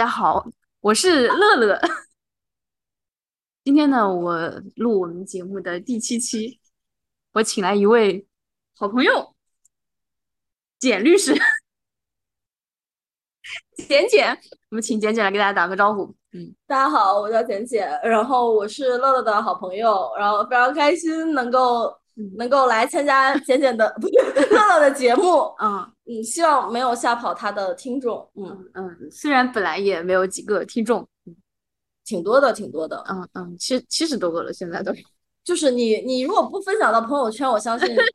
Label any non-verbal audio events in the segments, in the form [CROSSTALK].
大家好，我是乐乐。今天呢，我录我们节目的第七期，我请来一位好朋友，简律师，简简，我们请简简来给大家打个招呼。嗯，大家好，我叫简简，然后我是乐乐的好朋友，然后非常开心能够能够来参加简简的 [LAUGHS] 乐乐的节目。嗯嗯，希望没有吓跑他的听众。嗯嗯，虽然本来也没有几个听众。挺多的，挺多的，嗯嗯，七七十多个了，现在都，[LAUGHS] 就是你你如果不分享到朋友圈，我相信就 [LAUGHS]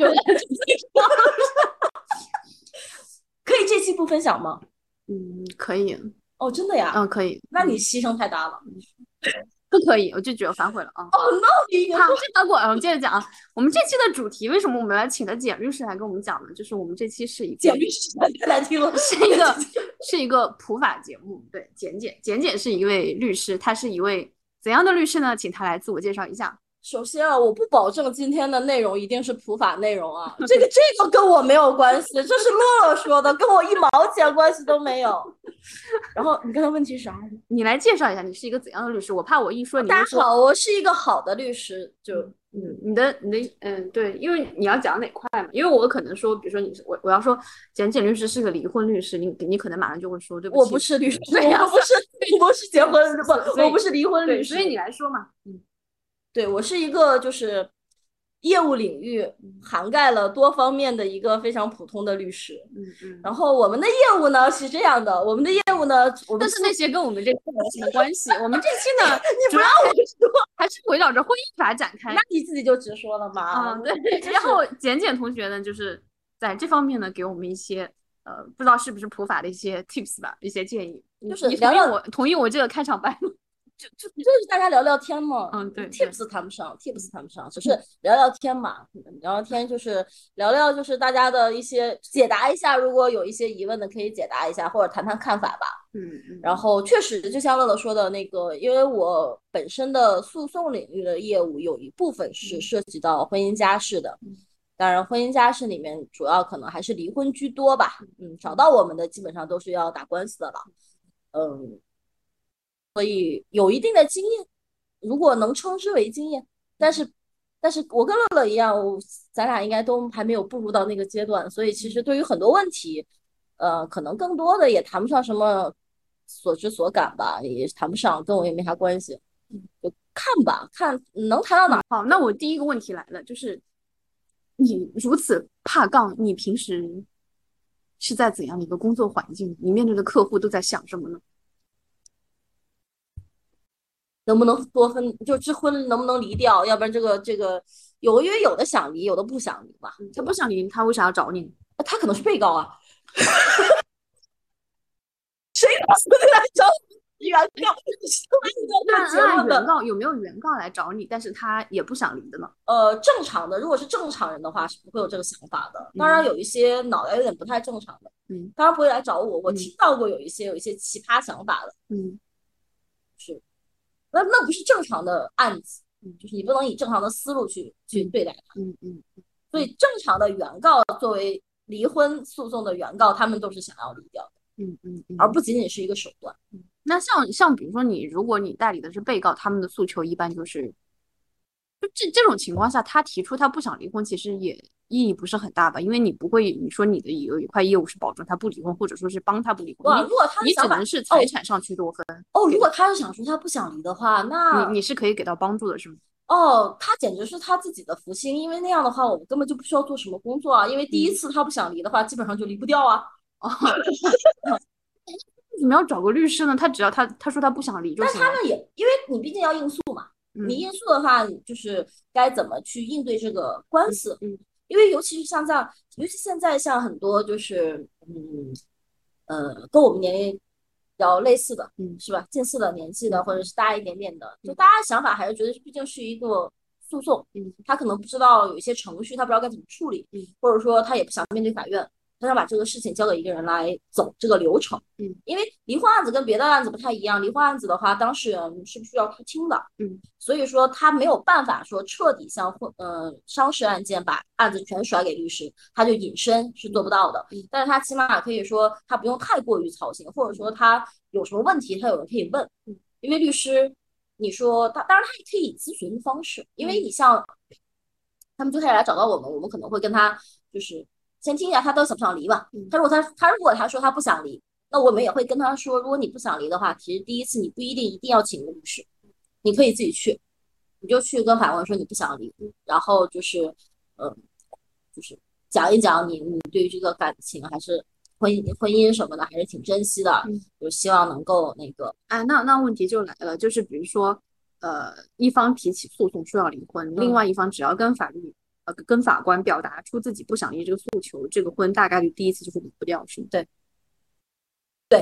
可以这期不分享吗？嗯，可以。哦，真的呀？嗯，可以。那你牺牲太大了。不可以，我就觉得反悔了啊！哦，，no，好，结果我们接着讲啊。我们这期的主题为什么我们来请的简律师来跟我们讲呢？就是我们这期是一个简律师太难听了，是一个是一个普法节目。对，简简简简是一位律师，他是一位怎样的律师呢？请他来自我介绍一下。首先啊，我不保证今天的内容一定是普法内容啊，[LAUGHS] 这个这个跟我没有关系，这是乐乐说的，跟我一毛钱关系都没有。[LAUGHS] 然后你刚才问题是啥？你来介绍一下，你是一个怎样的律师？我怕我一说你。大家好，我是一个好的律师。就嗯，你的你的嗯，对，因为你要讲哪块嘛？因为我可能说，比如说你是我，我要说简简律师是个离婚律师，你你可能马上就会说，对不起，我不是律 [LAUGHS] 师，我不是我不是结婚不，我不是离婚律师，所以你来说嘛，嗯。对我是一个就是业务领域涵盖了多方面的一个非常普通的律师，嗯嗯。然后我们的业务呢是这样的，我们的业务呢，但是那些跟我们这没什么关系。我们这期呢，[LAUGHS] 你不让我说，还是围绕着婚姻法展开。那你自己就直说了嘛。嗯，对。然后简简同学呢，就是在这方面呢，给我们一些呃，不知道是不是普法的一些 tips 吧，一些建议。就是你同意我同意我这个开场白吗？就就就是大家聊聊天嘛，嗯对，tips 谈不上，tips 谈不上，只是聊聊天嘛，聊聊天就是聊聊就是大家的一些解答一下，如果有一些疑问的可以解答一下，或者谈谈看法吧，嗯嗯。然后确实就像乐乐说的那个，因为我本身的诉讼领域的业务有一部分是涉及到婚姻家事的，当然婚姻家事里面主要可能还是离婚居多吧，嗯，找到我们的基本上都是要打官司的了，嗯。所以有一定的经验，如果能称之为经验，但是，但是我跟乐乐一样，咱俩应该都还没有步入到那个阶段，所以其实对于很多问题，呃，可能更多的也谈不上什么所知所感吧，也谈不上，跟我也没啥关系，就看吧，看能谈到哪。好，那我第一个问题来了，就是你如此怕杠，你平时是在怎样的一个工作环境？你面对的客户都在想什么呢？能不能多分？就这婚能不能离掉？要不然这个这个有，因为有的想离，有的不想离吧。他不想离，他为啥要找你？他可能是被告啊。[LAUGHS] 谁告诉你来找原告？那 [LAUGHS] 原告有没有原告来找你？但是他也不想离的呢？呃，正常的，如果是正常人的话，是不会有这个想法的。当然，有一些脑袋有点不太正常的，嗯，当然不会来找我。我听到过有一些有一些奇葩想法的，嗯，是。那那不是正常的案子，嗯，就是你不能以正常的思路去去对待它，嗯嗯。所以正常的原告作为离婚诉讼的原告，他们都是想要离掉的，嗯嗯，而不仅仅是一个手段。那像像比如说你，如果你代理的是被告，他们的诉求一般就是。就这这种情况下，他提出他不想离婚，其实也意义不是很大吧？因为你不会，你说你的有一块业务是保证他不离婚，或者说是帮他不离婚。如果他你只能是财产上去多分。哦，如果他是想说他不想离的话，那你你是可以给到帮助的，是吗？哦，他简直是他自己的福星，因为那样的话，我们根本就不需要做什么工作啊。因为第一次他不想离的话，基本上就离不掉啊。哦，[LAUGHS] 为什么要找个律师呢？他只要他他说他不想离就行。但他们也，因为你毕竟要应诉嘛。你应诉的话，就是该怎么去应对这个官司？嗯，因为尤其是像这样，尤其现在像很多就是嗯呃跟我们年龄比较类似的，嗯，是吧？近似的年纪的，或者是大一点点的，就大家想法还是觉得毕竟是一个诉讼，嗯，他可能不知道有一些程序，他不知道该怎么处理，嗯，或者说他也不想面对法院，他想把这个事情交给一个人来走这个流程。嗯，因为离婚案子跟别的案子不太一样，离婚案子的话，当事人是不需要出庭的。嗯，所以说他没有办法说彻底像婚呃商事案件把案子全甩给律师，他就隐身是做不到的。嗯，但是他起码可以说他不用太过于操心，或者说他有什么问题，他有人可以问。嗯，因为律师，你说他当然他也可以以咨询的方式，因为你像他们最开始来找到我们，我们可能会跟他就是。先听一下他到底想不想离吧。他如果他他如果他说他不想离，那我们也会跟他说，如果你不想离的话，其实第一次你不一定一定要请个律师，你可以自己去，你就去跟法官说你不想离，然后就是嗯，就是讲一讲你你对于这个感情还是婚姻婚姻什么的还是挺珍惜的，就希望能够那个。哎，那那问题就来了，就是比如说呃，一方提起诉讼说要离婚，另外一方只要跟法律。呃，跟法官表达出自己不想离这个诉求，这个婚大概率第一次就是离不掉，是吗？对，对，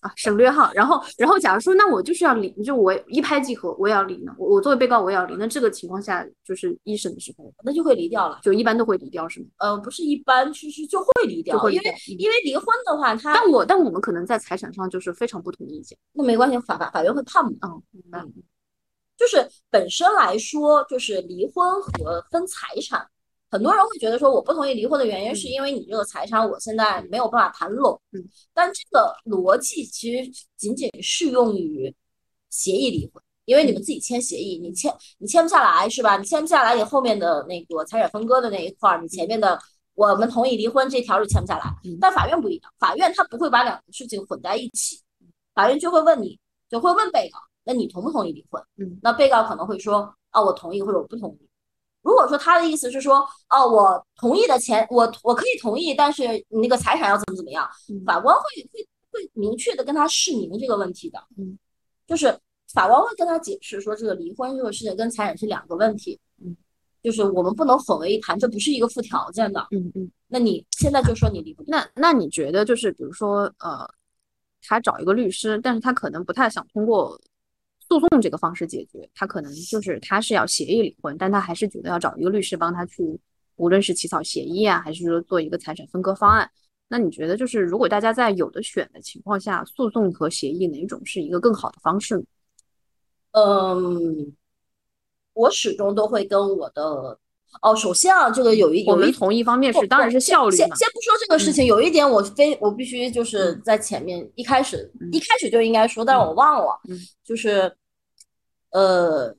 啊，省略号。然后，然后，假如说那我就是要离，就我一拍即合，我也要离呢。我我作为被告，我也要离。那这个情况下，就是一审的时候，那就会离掉了，就一般都会离掉，是吗？呃，不是一般，其实就会离掉，因为因为离婚的话，他但我但我们可能在财产上就是非常不同意见，那没关系，法法法院会判嘛。嗯，明白。就是本身来说，就是离婚和分财产，很多人会觉得说，我不同意离婚的原因是因为你这个财产我现在没有办法谈拢。嗯，但这个逻辑其实仅仅适用于协议离婚，因为你们自己签协议，你签你签不下来是吧？你签不下来，你后面的那个财产分割的那一块，你前面的我们同意离婚这条就签不下来。但法院不一样，法院他不会把两个事情混在一起，法院就会问你，就会问被告。那你同不同意离婚？嗯，那被告可能会说，啊，我同意或者我不同意。如果说他的意思是说，哦，我同意的钱，我我可以同意，但是你那个财产要怎么怎么样，法官会会会明确的跟他释明这个问题的。嗯，就是法官会跟他解释说，这个离婚这个事情跟财产是两个问题。嗯，就是我们不能混为一谈，这不是一个附条件的。嗯嗯，那你现在就说你离不？那那你觉得就是比如说，呃，他找一个律师，但是他可能不太想通过。诉讼这个方式解决，他可能就是他是要协议离婚，但他还是觉得要找一个律师帮他去，无论是起草协议啊，还是说做一个财产分割方案。那你觉得就是如果大家在有的选的情况下，诉讼和协议哪种是一个更好的方式呢？嗯，我始终都会跟我的哦，首先啊，这个有一我们从一方面是当然是效率先先不说这个事情，有一点我非我必须就是在前面一开始一开始就应该说，但是我忘了，就是呃。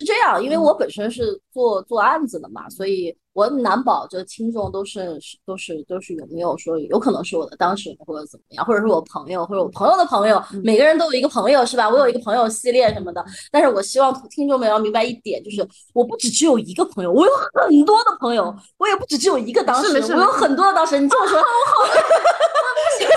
是这样，因为我本身是做做案子的嘛，所以我难保就听众都是都是都是有没有说有可能是我的当事人或者怎么样，或者是我朋友或者我朋友的朋友，每个人都有一个朋友是吧？我有一个朋友系列什么的，但是我希望听众们要明白一点，就是我不只只有一个朋友，我有很多的朋友，我也不只只有一个当事人，我有很多的当事人。你听我说，[LAUGHS] [LAUGHS] 好好，不行，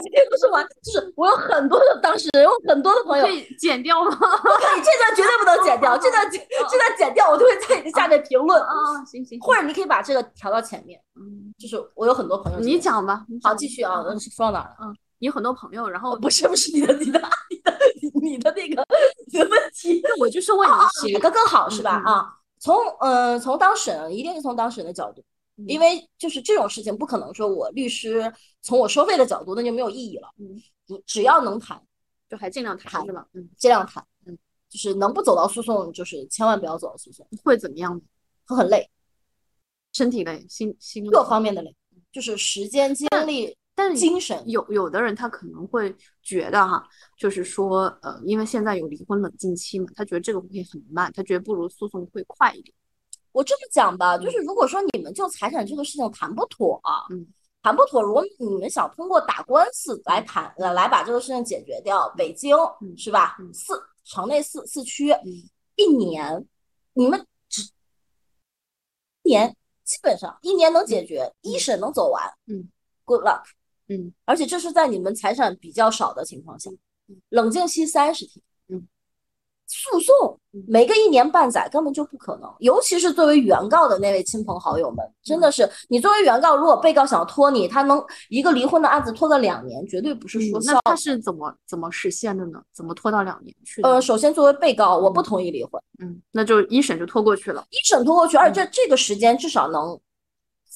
这 [LAUGHS] 不是玩，就是我有很多的当事人，有很多的朋友，可以剪掉吗？不可以，这段绝对不能剪掉，这段这段剪掉，我就会在你的下面评论啊。行行，或者你可以把这个调到前面。嗯，就是我有很多朋友，你讲吧。好，继续啊，说到哪了？嗯，你有很多朋友，然后不是不是你的你的你的你的那个 [LAUGHS] 你的问题，我就是问你哪个更好是吧？啊，从呃从当事人，一定是从当事人的角度。因为就是这种事情，不可能说我律师从我收费的角度，那就没有意义了。嗯，只只要能谈，就还尽量谈是吧？嗯，尽量谈。嗯，就是能不走到诉讼，就是千万不要走到诉讼。会怎么样？会很累，身体累，心心各方面的累，就是时间、精力，但是精神。有有的人他可能会觉得哈，就是说呃，因为现在有离婚冷静期嘛，他觉得这个会很慢，他觉得不如诉讼会快一点。我这么讲吧，就是如果说你们就财产这个事情谈不妥，嗯，谈不妥，如果你们想通过打官司来谈，来来把这个事情解决掉，北京是吧？四城内四四区，一年你们只一年基本上一年能解决，一审能走完，嗯，Good luck，嗯，而且这是在你们财产比较少的情况下，冷静期三十天，嗯，诉讼没个一年半载根本就不可能，尤其是作为原告的那位亲朋好友们，真的是你作为原告，如果被告想拖你，他能一个离婚的案子拖个两年，绝对不是说笑。那他是怎么怎么实现的呢？怎么拖到两年去？呃，首先作为被告，我不同意离婚，嗯，那就一审就拖过去了，一审拖过去，而且这这个时间至少能。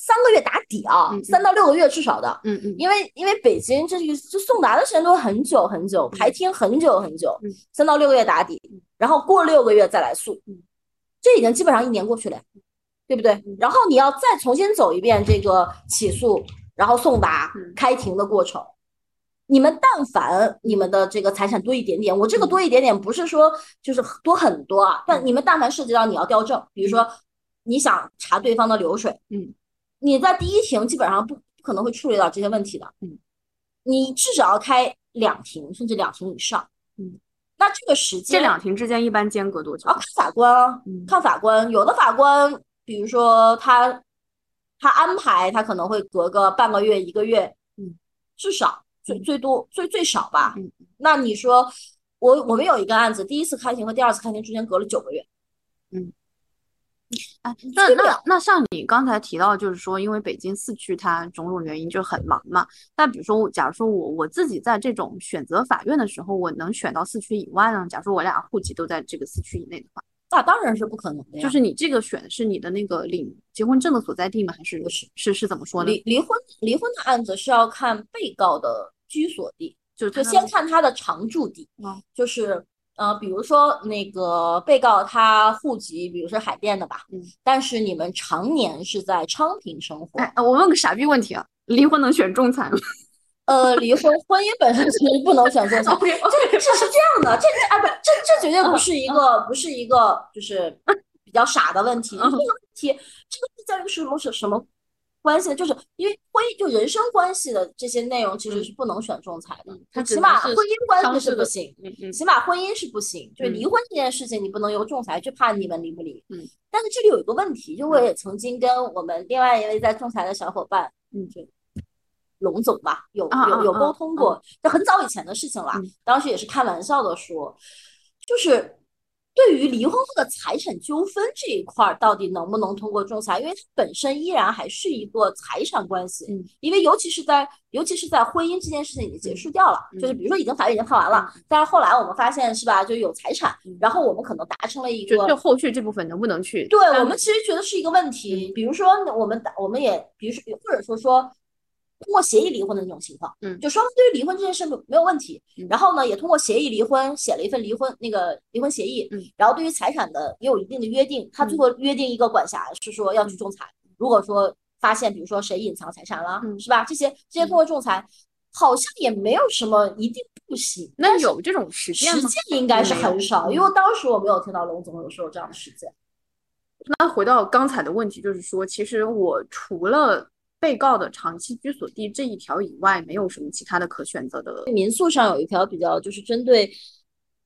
三个月打底啊，三到六个月至少的，嗯嗯，因为因为北京这个就送达的时间都很久很久，排听很久很久，三到六个月打底，然后过六个月再来诉，这已经基本上一年过去了，对不对？然后你要再重新走一遍这个起诉，然后送达、开庭的过程，你们但凡你们的这个财产多一点点，我这个多一点点不是说就是多很多啊，但你们但凡涉及到你要调证，比如说你想查对方的流水，嗯。你在第一庭基本上不不可能会处理到这些问题的，嗯，你至少要开两庭，甚至两庭以上，嗯，那这个时间，这两庭之间一般间隔多久？啊，看法官，看法官，有的法官，比如说他他安排，他可能会隔个半个月、一个月，嗯，至少最。最多最最少吧，嗯，那你说我我们有一个案子，第一次开庭和第二次开庭之间隔了九个月，嗯。哎，那那那像你刚才提到，就是说，因为北京四区它种种原因就很忙嘛。那比如说，假如说我我自己在这种选择法院的时候，我能选到四区以外呢？假如说我俩户籍都在这个四区以内的话，那当然是不可能的。就是你这个选的是你的那个领结婚证的所在地吗？还是是是是怎么说呢？离离婚离婚的案子是要看被告的居所地，就就先看他的常住地，就是。呃，比如说那个被告他户籍，比如说海淀的吧，嗯，但是你们常年是在昌平生活。哎，我问个傻逼问题啊，离婚能选仲裁吗？[LAUGHS] 呃，离婚婚姻本身其实不能选仲裁，[LAUGHS] 这这是这样的，这啊不，这这绝对不是一个不是一个就是比较傻的问题，这个问题这个是在于是什么什什么？关系的，就是因为婚姻就人生关系的这些内容，其实是不能选仲裁的。他起码婚姻关系是不行，起码婚姻是不行。就是离婚这件事情，你不能由仲裁去判你们离不离。嗯。但是这里有一个问题，就我也曾经跟我们另外一位在仲裁的小伙伴，嗯，就龙总吧，有有有沟通过，就很早以前的事情了。当时也是开玩笑的说，就是。对于离婚后的财产纠纷这一块儿，到底能不能通过仲裁？因为它本身依然还是一个财产关系。嗯，因为尤其是在尤其是在婚姻这件事情已经结束掉了，就是比如说已经法院已经判完了，但是后来我们发现是吧，就有财产，然后我们可能达成了一个，就后续这部分能不能去？对我们其实觉得是一个问题。比如说我们我们也，比如说或者说说。通过协议离婚的那种情况，嗯，就双方对于离婚这件事没没有问题，然后呢，也通过协议离婚，写了一份离婚那个离婚协议，嗯，然后对于财产的也有一定的约定，他最后约定一个管辖是说要去仲裁，如果说发现比如说谁隐藏财产了，是吧？这些这些通过仲裁，好像也没有什么一定不行。那有这种实践实践应该是很少，因为当时我没有听到龙总有说有这样的实践。那回到刚才的问题，就是说，其实我除了。被告的长期居所地这一条以外，没有什么其他的可选择的。民诉上有一条比较，就是针对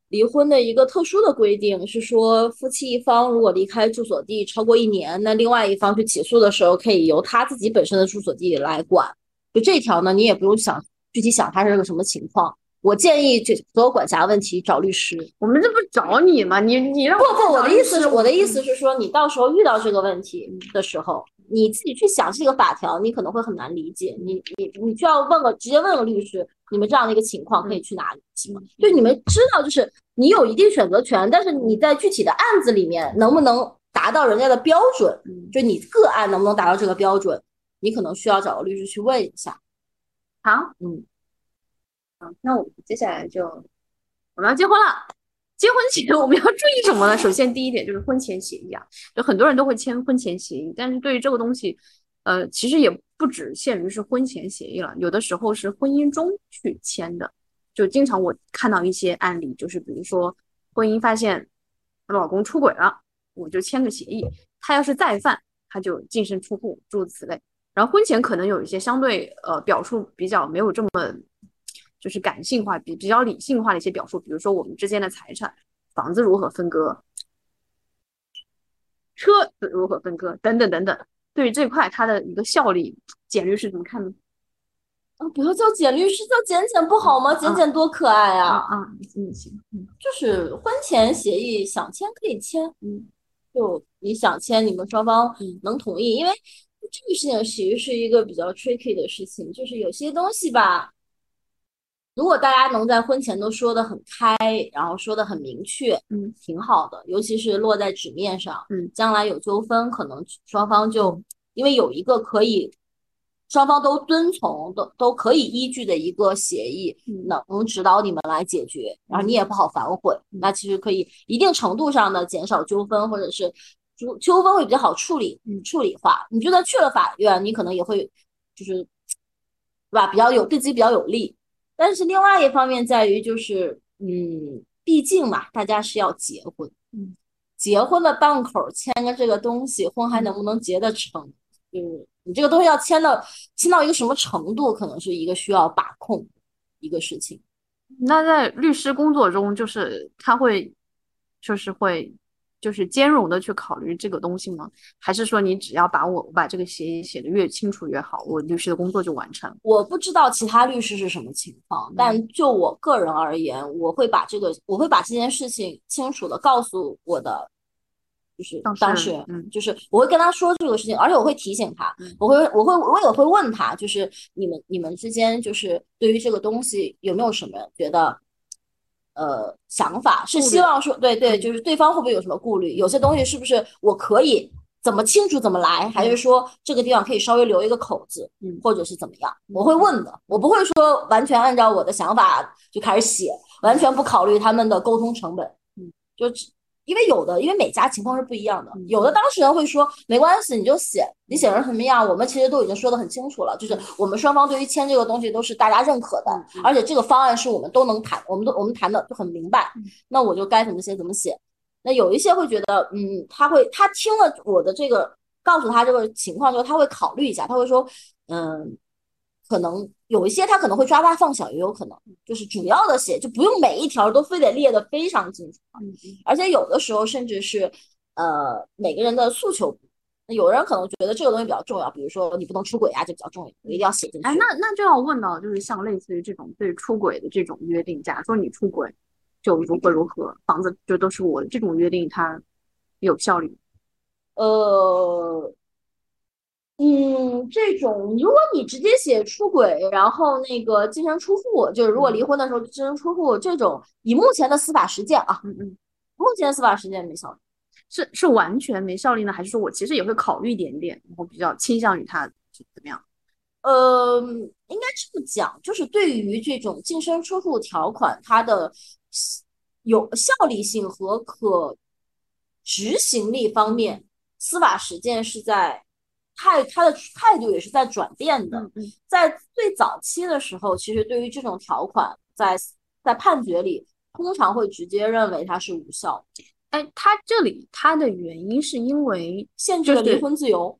离婚的一个特殊的规定，是说夫妻一方如果离开住所地超过一年，那另外一方去起诉的时候，可以由他自己本身的住所地来管。就这条呢，你也不用想具体想它是个什么情况。我建议这所有管辖问题找律师。我们这不找你吗？你你让不不，我的意思是，我的意思是说，你到时候遇到这个问题的时候。你自己去想这个法条，你可能会很难理解。你你你就要问个直接问个律师，你们这样的一个情况可以去哪里？行吗就你们知道，就是你有一定选择权，但是你在具体的案子里面能不能达到人家的标准？就你个案能不能达到这个标准？你可能需要找个律师去问一下。好，嗯，那我们接下来就我们要结婚了。结婚前 [LAUGHS] 我们要注意什么呢？首先，第一点就是婚前协议啊，就很多人都会签婚前协议，但是对于这个东西，呃，其实也不只限于是婚前协议了，有的时候是婚姻中去签的。就经常我看到一些案例，就是比如说婚姻发现老公出轨了，我就签个协议，他要是再犯，他就净身出户，诸如此类。然后婚前可能有一些相对呃表述比较没有这么。就是感性化、比比较理性化的一些表述，比如说我们之间的财产、房子如何分割、车子如何分割等等等等。对于这块，它的一个效力，简律师怎么看呢？啊，不要叫简律师，叫简简不好吗？简简多可爱啊啊！啊，嗯行，嗯就是婚前协议想签可以签，嗯就你想签，你们双方嗯能同意，因为这个事情其实是一个比较 tricky 的事情，就是有些东西吧，如果大家能在婚前都说的很开，然后说的很明确，嗯，挺好的，尤其是落在纸面上，嗯，将来有纠纷，可能双方就因为有一个可以双方都遵从、都都可以依据的一个协议，嗯能指导你们来解决，然后你也不好反悔，嗯那其实可以一定程度上的减少纠纷，或者是纠纠纷会比较好处理，嗯处理化。你就算去了法院，你可能也会就是，对吧？比较有对自己比较有利。但是另外一方面在于就是，嗯，毕竟嘛，大家是要结婚，嗯，结婚的档口签个这个东西，婚还能不能结得成？就是你这个东西要签到签到一个什么程度，可能是一个需要把控一个事情。那在律师工作中，就是他会，就是会，就是兼容的去考虑这个东西吗？还是说你只要把我我把这个协议写的越清楚越好，我律师的工作就完成了？我不知道其他律师是什么情况，但就我个人而言，我会把这个，我会把这件事情清楚的告诉我的，就是当事人当事人，嗯就是我会跟他说这个事情，而且我会提醒他，嗯我会，我会，我也会问他，就是你们你们之间，就是对于这个东西有没有什么觉得，呃，想法是希望说，对对，嗯就是对方会不会有什么顾虑？有些东西是不是我可以怎么清楚怎么来，还是说这个地方可以稍微留一个口子，嗯或者是怎么样？我会问的，我不会说完全按照我的想法就开始写，完全不考虑他们的沟通成本。嗯，就只因为有的，因为每家情况是不一样的嗯，有的当事人会说没关系，你就写，你写成什么样，我们其实都已经说得很清楚了，就是我们双方对于签这个东西都是大家认可的而且这个方案是我们都能谈，我们都我们谈的就很明白嗯，那我就该怎么写怎么写。那有一些会觉得，嗯，他会他听了我的这个，告诉他这个情况之后，他会考虑一下，他会说，嗯，可能有一些他可能会抓大放小，也有可能就是主要的写，就不用每一条都非得列得非常清楚。而且有的时候甚至是，呃，每个人的诉求有人可能觉得这个东西比较重要，比如说你不能出轨啊，就比较重要，我一定要写进去。哎，那那就要问到，就是像类似于这种对出轨的这种约定，假如说你出轨，就如何如何，房子就都是我的，这种约定它有效率？呃，嗯，这种如果你直接写出轨，然后那个净身出户，就是如果离婚的时候就净身出户，这种以目前的司法实践啊，嗯嗯，目前司法实践没效力。是是完全没效力呢，还是说我其实也会考虑一点点，然后比较倾向于他怎么样？呃，应该这么讲，就是对于这种净身出户条款，它的有效力性和可执行力方面，司法实践是在态，他的态度也是在转变的。在最早期的时候，其实对于这种条款，在在判决里通常会直接认为它是无效，哎，他这里他的原因是因为限制了离婚自由。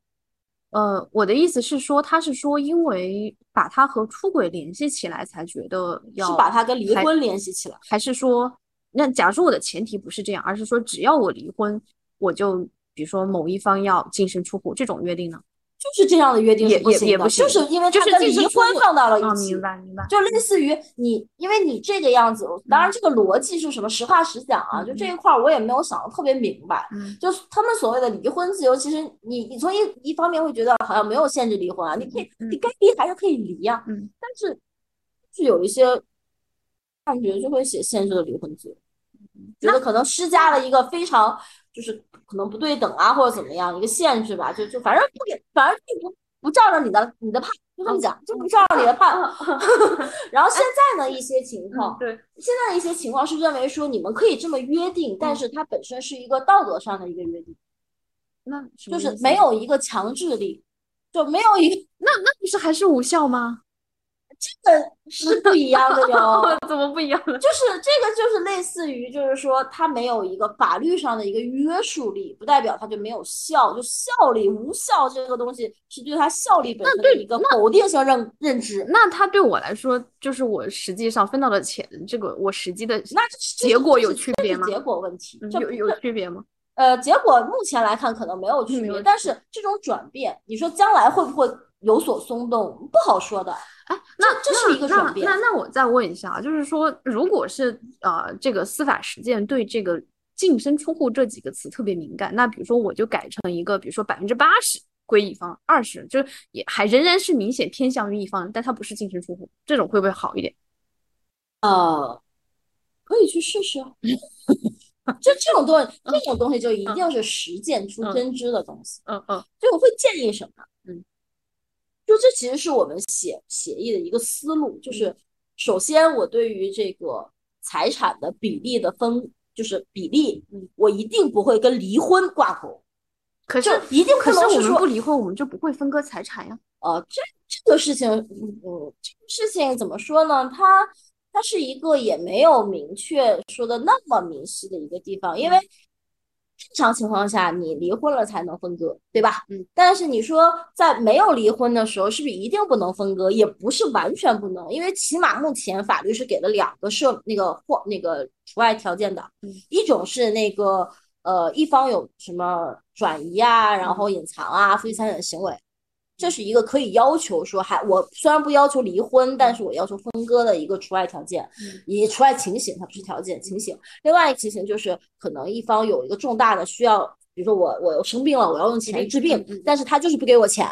呃，我的意思是说，他是说，因为把他和出轨联系起来，才觉得要是把他跟离婚联系起来。还是说，那假如说我的前提不是这样，而是说只要我离婚，我就比如说某一方要净身出户这种约定呢？就是这样的约定也不行，也也不行就是因为就是它跟离婚放到了啊，一起明。白明白。就类似于你，因为你这个样子，当然这个逻辑是什么？实话实讲啊，嗯就这一块儿我也没有想的特别明白。嗯就是他们所谓的离婚自由，其实你你从一一方面会觉得好像没有限制离婚啊，你可以嗯你该离还是可以离呀、嗯但是是有一些判决就会写限制了离婚自由，觉得可能施加了一个非常就是可能不对等啊或者怎么样一个限制吧，就就反正不给，反正就不不照着你的你的判，就这么讲，就不照着你的判。[LAUGHS] 然后现在呢一些情况，对，现在的一些情况是认为说你们可以这么约定，但是它本身是一个道德上的一个约定，那就是没有一个强制力，就没有一个那那不是还是无效吗？这个是不一样的哟。[LAUGHS] 怎么不一样呢？就是这个，就是类似于，就是说，它没有一个法律上的一个约束力，不代表它就没有效。就效力无效这个东西，是对它效力本身的一个否定性认认知。那它对我来说，就是我实际上分到的钱，这个我实际的那结果有区别吗？结果问题，有有区别吗？呃，结果目前来看可能没有区别，但是这种转变，你说将来会不会有所松动，不好说的。哎，那这是一个转变。那那我再问一下啊，就是说，如果是呃这个司法实践对这个净身出户这几个词特别敏感，那比如说我就改成一个，比如说百分之八十归一方，二十就是也还仍然是明显偏向于一方，但它不是净身出户，这种会不会好一点？呃，可以去试试啊。[LAUGHS] 就这种东西，这种东西就一定是实践出真知的东西。嗯嗯，就我会建议什么？嗯，就这其实是我们写协议的一个思路，就是首先我对于这个财产的比例的分，就是比例，我一定不会跟离婚挂钩。可是一定可是我们不离婚，我们就不会分割财产呀。呃，这这个事情，嗯，这个事情怎么说呢？它。它是一个也没有明确说的那么明晰的一个地方，因为正常情况下你离婚了才能分割，对吧？嗯。但是你说在没有离婚的时候，是不是一定不能分割？也不是完全不能，因为起码目前法律是给了两个设那个或那个除外条件的，一种是那个呃一方有什么转移啊，然后隐藏啊，夫妻财产行为。这是一个可以要求说，还我虽然不要求离婚，但是我要求分割的一个除外条件，以除外情形，它不是条件，情形。另外一个情形就是，可能一方有一个重大的需要，比如说我我生病了，我要用钱治病，但是他就是不给我钱，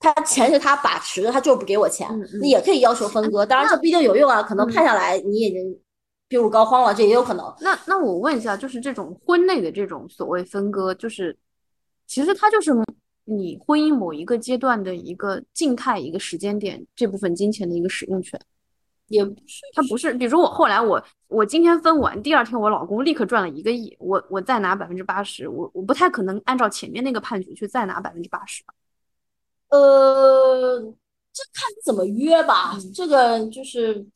他钱是他把持的，他就是不给我钱，你也可以要求分割。当然这不一定有用啊，可能判下来你已经病入膏肓了，这也有可能。那那我问一下，就是这种婚内的这种所谓分割，就是其实它就是。你婚姻某一个阶段的一个静态一个时间点，这部分金钱的一个使用权，也不是，它不是。比如我后来我我今天分完，第二天我老公立刻赚了一个亿，我我再拿百分之八十，我我不太可能按照前面那个判决去再拿百分之八十。呃，这看你怎么约吧。这个就是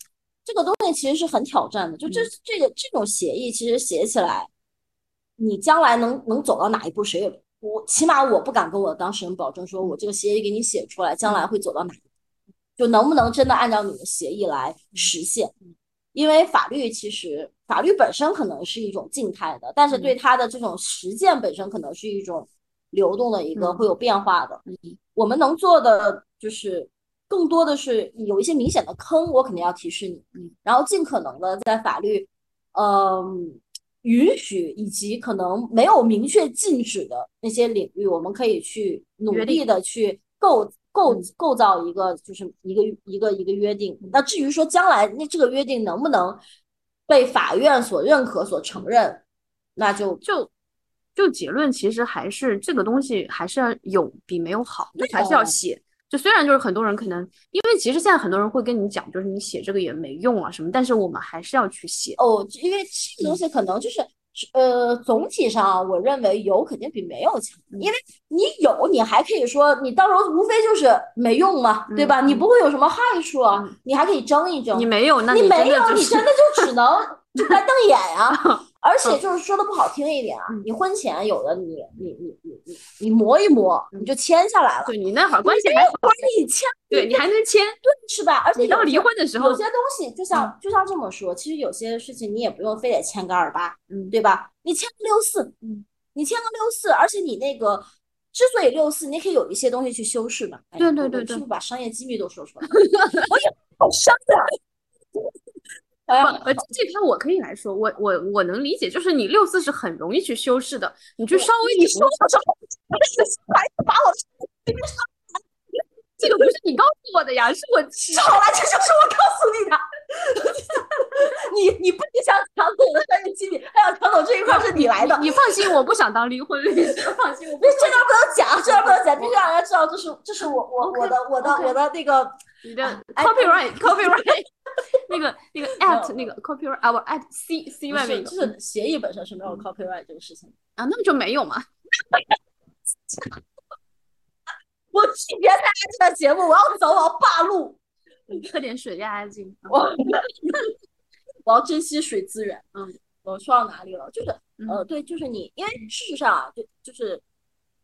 这个东西其实是很挑战的。就这这个这种协议，其实写起来，你将来能能走到哪一步，谁也。我起码我不敢跟我的当事人保证，说我这个协议给你写出来，将来会走到哪，就能不能真的按照你的协议来实现？因为法律其实法律本身可能是一种静态的，但是对它的这种实践本身可能是一种流动的一个会有变化的。我们能做的就是更多的是有一些明显的坑，我肯定要提示你，然后尽可能的在法律，嗯。允许以及可能没有明确禁止的那些领域，我们可以去努力的去构构构造一个，就是一个一个一个约定。那至于说将来那这个约定能不能被法院所认可、所承认，那就就就结论其实还是这个东西还是要有比没有好，那还是要写。就虽然就是很多人可能，因为其实现在很多人会跟你讲，就是你写这个也没用啊什么，但是我们还是要去写哦，因为这个东西可能就是，呃，总体上我认为有肯定比没有强，因为你有你还可以说你到时候无非就是没用嘛，对吧？你不会有什么害处啊，你还可以争一争。你没有，那你没有，你真的就只能 [LAUGHS] 就干瞪眼呀。[LAUGHS] 而且就是说的不好听一点啊，你婚前有的你你你你你你磨一磨，你就签下来了。对你那会儿关系还会儿你签，对你还能签，对是吧？而且到离婚的时候，有些东西就像就像这么说，其实有些事情你也不用非得签个二八，嗯，对吧？你签个六四，嗯，你签个六四，而且你那个之所以六四，你可以有一些东西去修饰嘛。对对对对，是不是把商业机密都说出来？[LAUGHS] 我也好伤的。呃，这条我可以来说，我我我能理解，就是你六四是很容易去修饰的，你就稍微你说什么，[LAUGHS] 还把我这个不是你告诉我的呀，是我好了，这就是我告诉你的。[LAUGHS] 你你不仅想抢走我的商业机密，还要抢走这一块是你来的。你放心，我不想当离婚律师，放心，我这段不能讲，这段不能讲，必须让人家知道这是这是我我我的我的我的那个你的 copyright copyright。[LAUGHS] 那个那个 at 那个 copyright 啊，我 at c c 外面就是协议本身是没有 copyright 这个事情啊，那么就没有嘛？[LAUGHS] 我去别参加这个节目，我要走，我要罢路。喝点水压压惊。我 [LAUGHS] 我要珍惜水资源。嗯，我说到哪里了？就是呃，对，就是你，因为事实上啊，就就是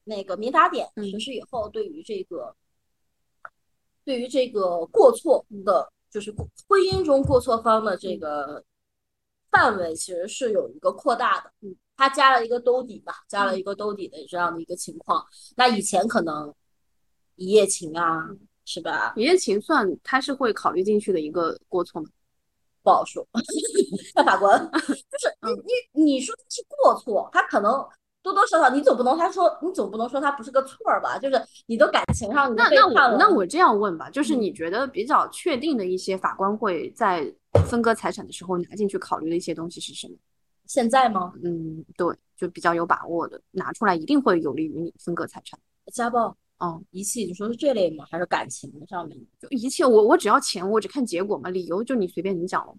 那个民法典实施以后，对于这个对于这个过错的。就是婚姻中过错方的这个范围其实是有一个扩大的，嗯，他加了一个兜底吧，加了一个兜底的这样的一个情况。那以前可能一夜情啊，是吧？一夜情算他是会考虑进去的一个过错吗？不好说，看 [LAUGHS] 法官。[LAUGHS] 就是你你你说是过错，他可能多多少少你总不能他说你总不能说他不是个错儿吧？就是你的感情上你那那我那我这样问吧，就是嗯你觉得比较确定的一些法官会在分割财产的时候拿进去考虑的一些东西是什么？现在吗？嗯，对，就比较有把握的，拿出来一定会有利于你分割财产。家暴、哦，遗弃，你说是这类吗？还是感情上面？就一切我我只要钱，我只看结果嘛，理由就你随便你讲了。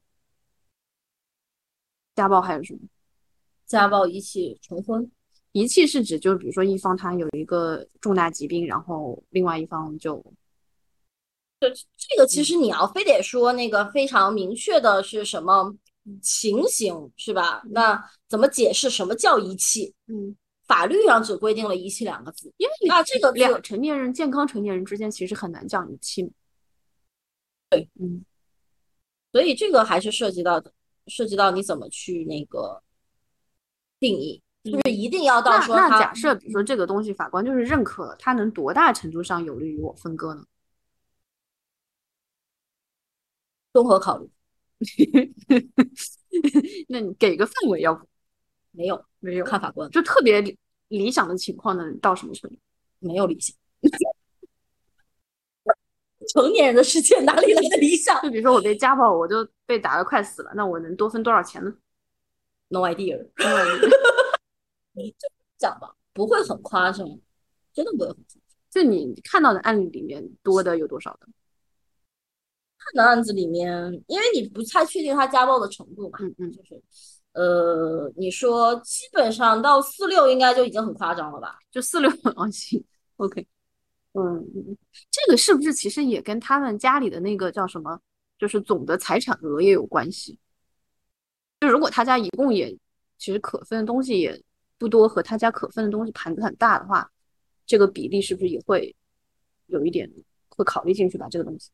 家暴还有什么？家暴、遗弃、重婚，遗弃是指就是比如说一方他有一个重大疾病，然后另外一方就这这个其实你要非得说那个非常明确的是什么情形是吧？那怎么解释什么叫遗弃？嗯，法律上只规定了遗弃两个字，因为那这个两就成年人健康成年人之间其实很难讲遗弃。对，嗯，所以这个还是涉及到的，涉及到你怎么去那个定义，就是一定要到那那说假设比如说这个东西法官就是认可了，它能多大程度上有利于我分割呢？综合考虑，[LAUGHS] 那你给个范围，要不没有没有？看法官就特别理理想的情况能到什么程度？没有理想。[LAUGHS] 成年人的世界哪里来的理想就比如说我被家暴，我就被打得快死了，那我能多分多少钱呢？？No idea，你就 [LAUGHS] 讲吧，不会很夸张，真的不会很夸张。就你看到的案例里面多的有多少的？看的案子里面，因为你不太确定他家暴的程度嘛，嗯嗯，就是呃，你说基本上到四六应该就已经很夸张了吧？就四六 [LAUGHS] 哦行，OK，嗯，这个是不是其实也跟他们家里的那个叫什么，就是总的财产额也有关系？就如果他家一共也其实可分的东西也不多，和他家可分的东西盘子很大的话，这个比例是不是也会有一点会考虑进去吧？这个东西，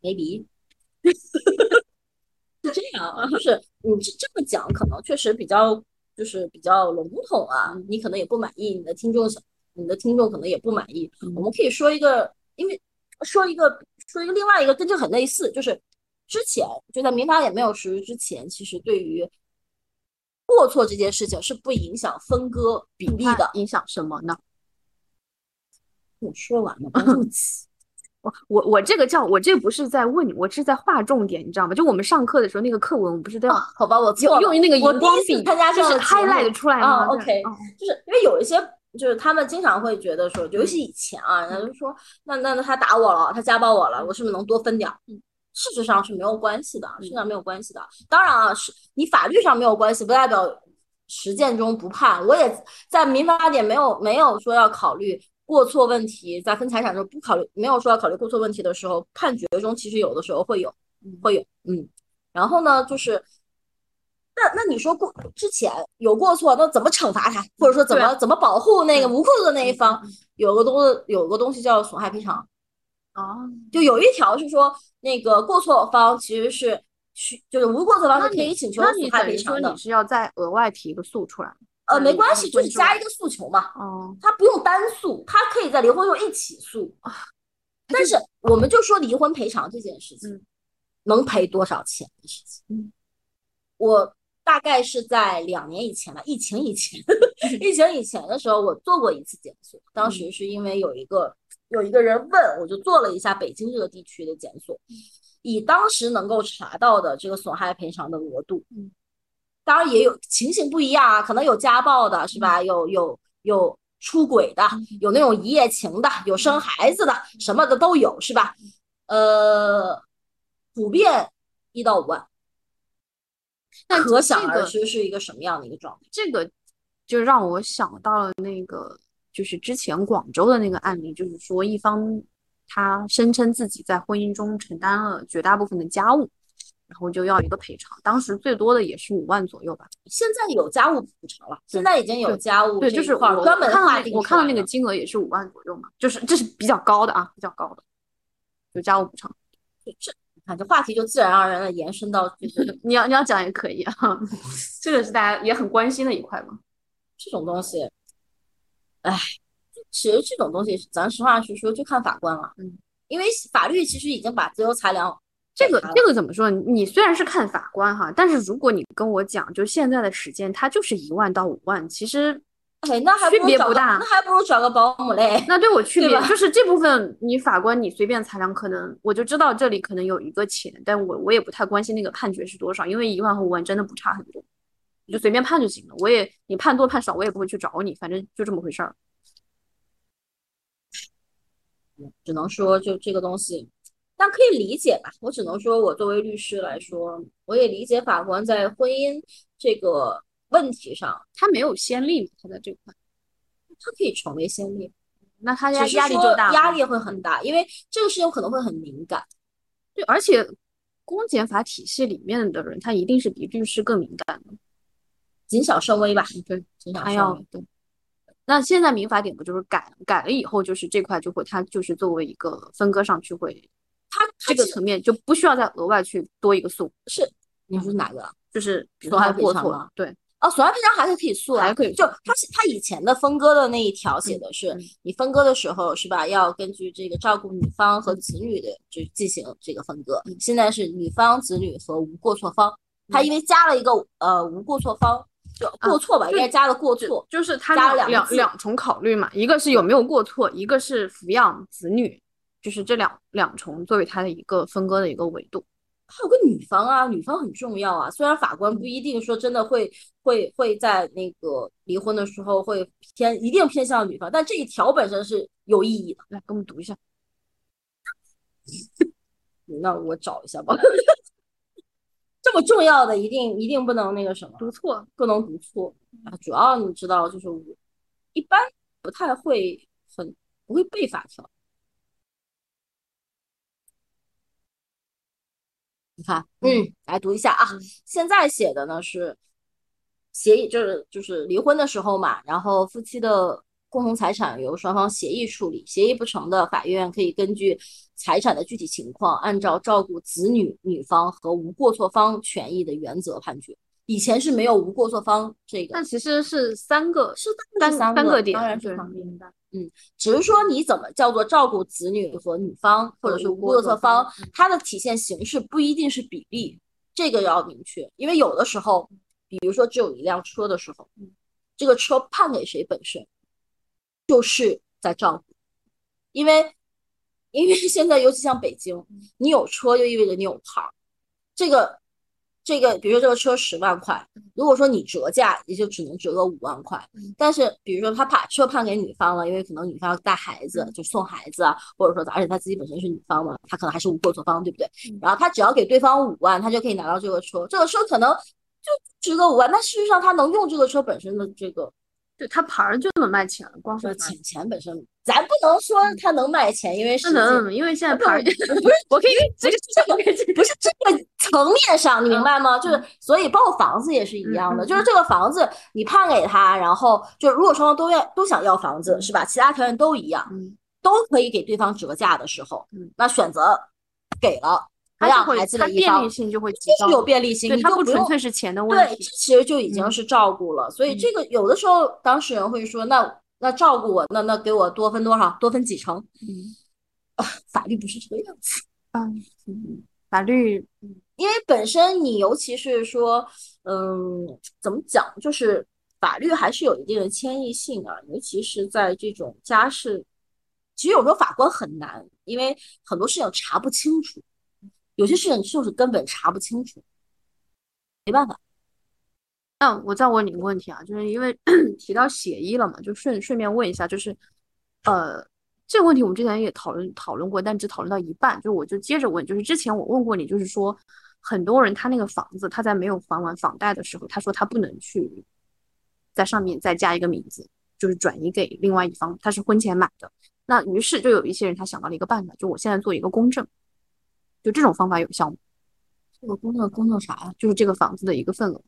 没鼻。[LAUGHS] 是这样啊，就是你这这么讲，可能确实比较就是比较笼统啊，你可能也不满意，你的听众想，你的听众可能也不满意。嗯我们可以说一个，因为说一个说一个另外一个跟这很类似，就是之前就在民法典没有实施之前，其实对于过错这件事情是不影响分割比例的。影响什么呢？我说完了，不要这么 [LAUGHS] 急。我我我这个叫我这不是在问你，我是在划重点，你知道吗？就我们上课的时候那个课文，我们不是都要啊，好吧，我错了。用于那个我荧光笔参加这就是 highlight 出来吗？OK，哦就是因为有一些，就是他们经常会觉得说，尤其以前啊，人家就说，那那那他打我了，他家暴我了，我是不是能多分点儿？事实上是没有关系的，事实上没有关系的。当然啊，是你法律上没有关系，不代表实践中不判。我也在民法典没有没有说要考虑过错问题，在分财产的时候不考虑，没有说要考虑过错问题的时候，判决中其实有的时候会有，会有，嗯。然后呢，就是那那你说过之前有过错，那怎么惩罚他，或者说怎么怎么保护那个无辜的那一方？有个东西有个东西叫损害赔偿，哦，就有一条是说那个过错方其实是需就是无过错方是可以请求那你损害等于说赔偿的你。是要再额外提一个诉出来？呃，没关系，就是加一个诉求嘛，哦，他不用单诉，他可以在离婚后一起诉。但是我们就说离婚赔偿这件事情，嗯能赔多少钱的事情。嗯，我大概是在两年以前吧，疫情以前，[LAUGHS] 疫情以前的时候，我做过一次检索。当时是因为有一个有一个人问，我就做了一下北京这个地区的检索，以当时能够查到的这个损害赔偿的额度，嗯，当然也有情形不一样啊，可能有家暴的是吧？有有有出轨的，有那种一夜情的，有生孩子的，什么的都有是吧？呃，普遍一到五万。那可想而知是一个什么样的一个状态。这个就让我想到了那个，就是之前广州的那个案例，就是说一方他声称自己在婚姻中承担了绝大部分的家务，然后就要一个赔偿，当时最多的也是五万左右吧。现在有家务补偿了，现在已经有家务对，就是我看到那划定我看到那个金额也是五万左右嘛，就是这是比较高的啊，比较高的，有家务补偿。这你看这话题就自然而然的延伸到就是 [LAUGHS] 你要你要讲也可以啊，[LAUGHS] 这个是大家也很关心的一块嘛。这种东西，哎，其实这种东西，咱实话实说，就看法官了。嗯，因为法律其实已经把自由裁量这个这个怎么说？你虽然是看法官哈，但是如果你跟我讲，就现在的时间，它就是一万到五万，其实哎，那还区别不大那还不如找个保姆嘞。那对我区别就是这部分，你法官你随便裁量，可能我就知道这里可能有一个钱，但我我也不太关心那个判决是多少，因为一万和五万真的不差很多，你就随便判就行了。我也你判多判少，我也不会去找你，反正就这么回事儿。只能说就这个东西，但可以理解吧。我只能说，我作为律师来说，我也理解法官在婚姻这个问题上，他没有先例嘛，他在这块，他可以成为先例，那他压压力就大，压力会很大，因为这个事情可能会很敏感。对，而且公检法体系里面的人，他一定是比律师更敏感的。谨小慎微吧，对，谨小慎微。对。那现在民法典不就是改？改了以后，就是这块就会，它就是作为一个分割上去会，他这个层面就不需要再额外去多一个诉，是你说哪个？就是比如损害赔偿对，哦，损害赔偿还是可以诉啊，还可以就他是他以前的分割的那一条写的是嗯，你分割的时候是吧，要根据这个照顾女方和子女的就进行这个分割。嗯现在是女方、子女和无过错方，他因为加了一个呃无过错方，就过错吧，就应该加了过错。就是他加了两两重考虑嘛，一个是有没有过错，一个是抚养子女，就是这两两重作为它的一个分割的一个维度。还有个女方啊，女方很重要啊。虽然法官不一定说真的会会会在那个离婚的时候会偏一定偏向女方，但这一条本身是有意义的。来，给我们读一下。[LAUGHS] 那我找一下吧。[LAUGHS] 这么重要的，一定一定不能那个什么，读错，不能读错啊。主要你知道，就是我一般不太会很不会背法条。你看，嗯，来读一下啊。现在写的呢是协议，就是就是离婚的时候嘛，然后夫妻的共同财产由双方协议处理，协议不成的，法院可以根据财产的具体情况，按照照顾子女女方和无过错方权益的原则判决。以前是没有无过错方这个但，其实是三个，是三个点当然是对方面的。嗯，只是说你怎么叫做照顾子女和女方，或者是无过错方，它的体现形式不一定是比例，这个要明确。因为有的时候，比如说只有一辆车的时候，这个车判给谁本身就是在照顾，因为因为现在尤其像北京，你有车就意味着你有牌儿，这个。这个，比如说这个车十万块，如果说你折价，也就只能折个五万块。但是，比如说他把车判给女方了，因为可能女方要带孩子，就送孩子啊，或者说，而且他自己本身是女方嘛，他可能还是无过错方，对不对？然后他只要给对方五万，他就可以拿到这个车。这个车可能就值个五万，但事实上他能用这个车本身的这个对他牌儿就能卖钱了，光是钱钱本身，咱不能说他能卖钱，因为实际那能，因为现在牌不是我可以直接这个不是这个层面上，你明白吗？就是所以，包括房子也是一样的，就是这个房子你判给他，然后就如果双方都要都想要房子，是吧？其他条件都一样，嗯，都可以给对方折价的时候嗯，那选择给了培养孩子的一方他便利，性就会提高，这是有便利性，对，你就不用它不纯粹是钱的问对，这题，其实就已经嗯。是照顾了。所以嗯。这个有的时候当事人会说，那那照顾我，那那给我多分多少，多分几成？嗯法律不是这个样子。嗯嗯，法律因为本身你尤其是说，嗯，怎么讲，就是法律还是有一定的迁移性啊，尤其是在这种家事，其实有时候法官很难，因为很多事情查不清楚，有些事情就是根本查不清楚，没办法。那我再问你一个问题啊，就是因为 [CLEARS THROAT] 提到协议了嘛，就顺顺便问一下，就是呃，这个问题我们之前也讨论讨论过，但只讨论到一半，就我就接着问，就是之前我问过你，就是说很多人他那个房子他在没有还完房贷的时候，他说他不能去在上面再加一个名字，就是转移给另外一方，他是婚前买的。那于是就有一些人他想到了一个办法，就我现在做一个公证，就这种方法有效吗？这个公证公证啥呀？就是这个房子的一个份额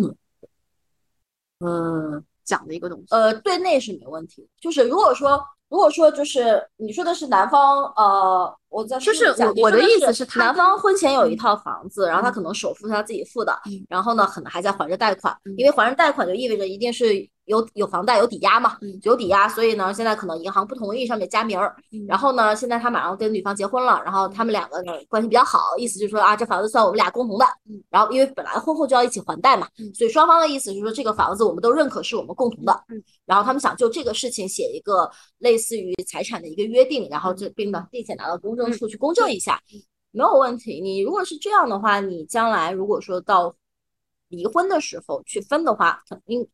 嗯讲的一个东西。呃，对内是没问题。就是如果说，如果说就是你说的是男方，呃，我在就是我我的意思是男方婚前有一嗯套房子，然后他嗯可能首付是他自己付的嗯，然后呢，可能还在还着贷款，嗯因为还着贷款就意味着一定是有有房贷有抵押嘛嗯，有抵押，所以呢，现在可能银行不同意上面加名儿，然后呢，现在他马上跟女方结婚了，然后他们两个呢关系比较好，意思就是说啊，这房子算我们俩共同的嗯，然后因为本来婚后就要一起还贷嘛嗯，所以双方的意思是说这个房子我们都认可是我们共同的嗯，然后他们想就这个事情写一个类似于财产的一个约定，然后这并呢并且拿到公证处去公证一下，没有问题。你如果是这样的话，你将来如果说到离婚的时候去分的话，肯定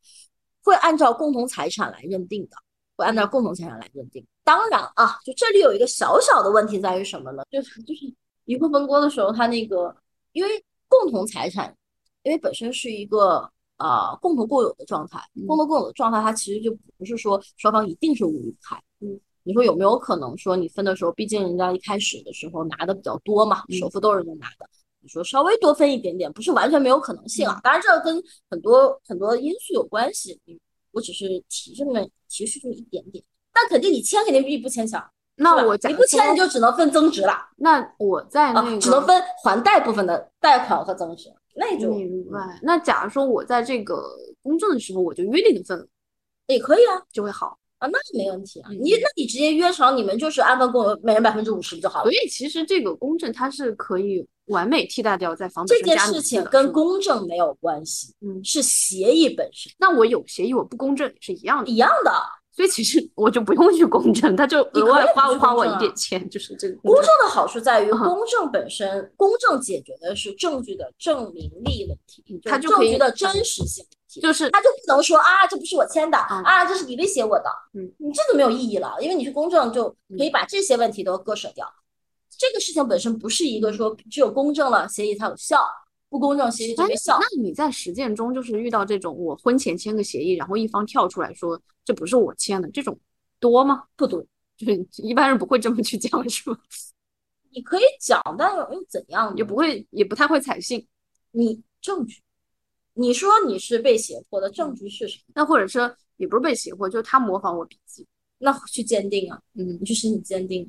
会按照共同财产来认定的，会按照共同财产来认定。当然啊，就这里有一个小小的问题在于什么呢？就是就是离婚分割的时候，他那个因为共同财产，因为本身是一个呃共同共有的状态，共同共有的状态，它其实就不是说双方一定是五五开。嗯，你说有没有可能说你分的时候，毕竟人家一开始的时候拿的比较多嘛，嗯首付都是人家拿的。你说稍微多分一点点，不是完全没有可能性啊。当然，这个跟很多很多因素有关系。嗯我只是提这么提示这么一点点，但肯定你签肯定比不签强。那我你不签，你就只能分增值了那我在那啊，个只能分还贷部分的贷款和增值，那就明白。那假如说我在这个公证的时候，我就约定的份也可以啊就会好。啊，那没问题啊。嗯你那你直接约成你们就是按份共有，每人百分之五十不就好了所？以其实这个公证它是可以完美替代掉在房本身这件事情跟公证没有关系，嗯是协议本身那我有协议我不公证也是一样的一，样的。所以其实我就不用去公证，他就 [LAUGHS] 额外花花我一点钱，就是这个公证的好处在于，嗯公证本身，公证解决的是证据的证明力问题，是它就可以证据的真实性。就是他就不能说啊，这不是我签的嗯啊，这是你威胁我的，嗯，你这就没有意义了，因为你去公证就可以把这些问题都割舍掉。这个事情本身不是一个说只有公证了协议才有效，不公证协议就哎没效。那你在实践中就是遇到这种我婚前签个协议，然后一方跳出来说这不是我签的这种多吗？不多，[LAUGHS] 就是一般人不会这么去讲，是吗？你可以讲，但又又怎样呢？也不会，也不太会采信。你证据，你说你是被胁迫的证据是什么？那或者说也不是被胁迫，就是他模仿我笔记。那去鉴定啊，嗯你去申请鉴定，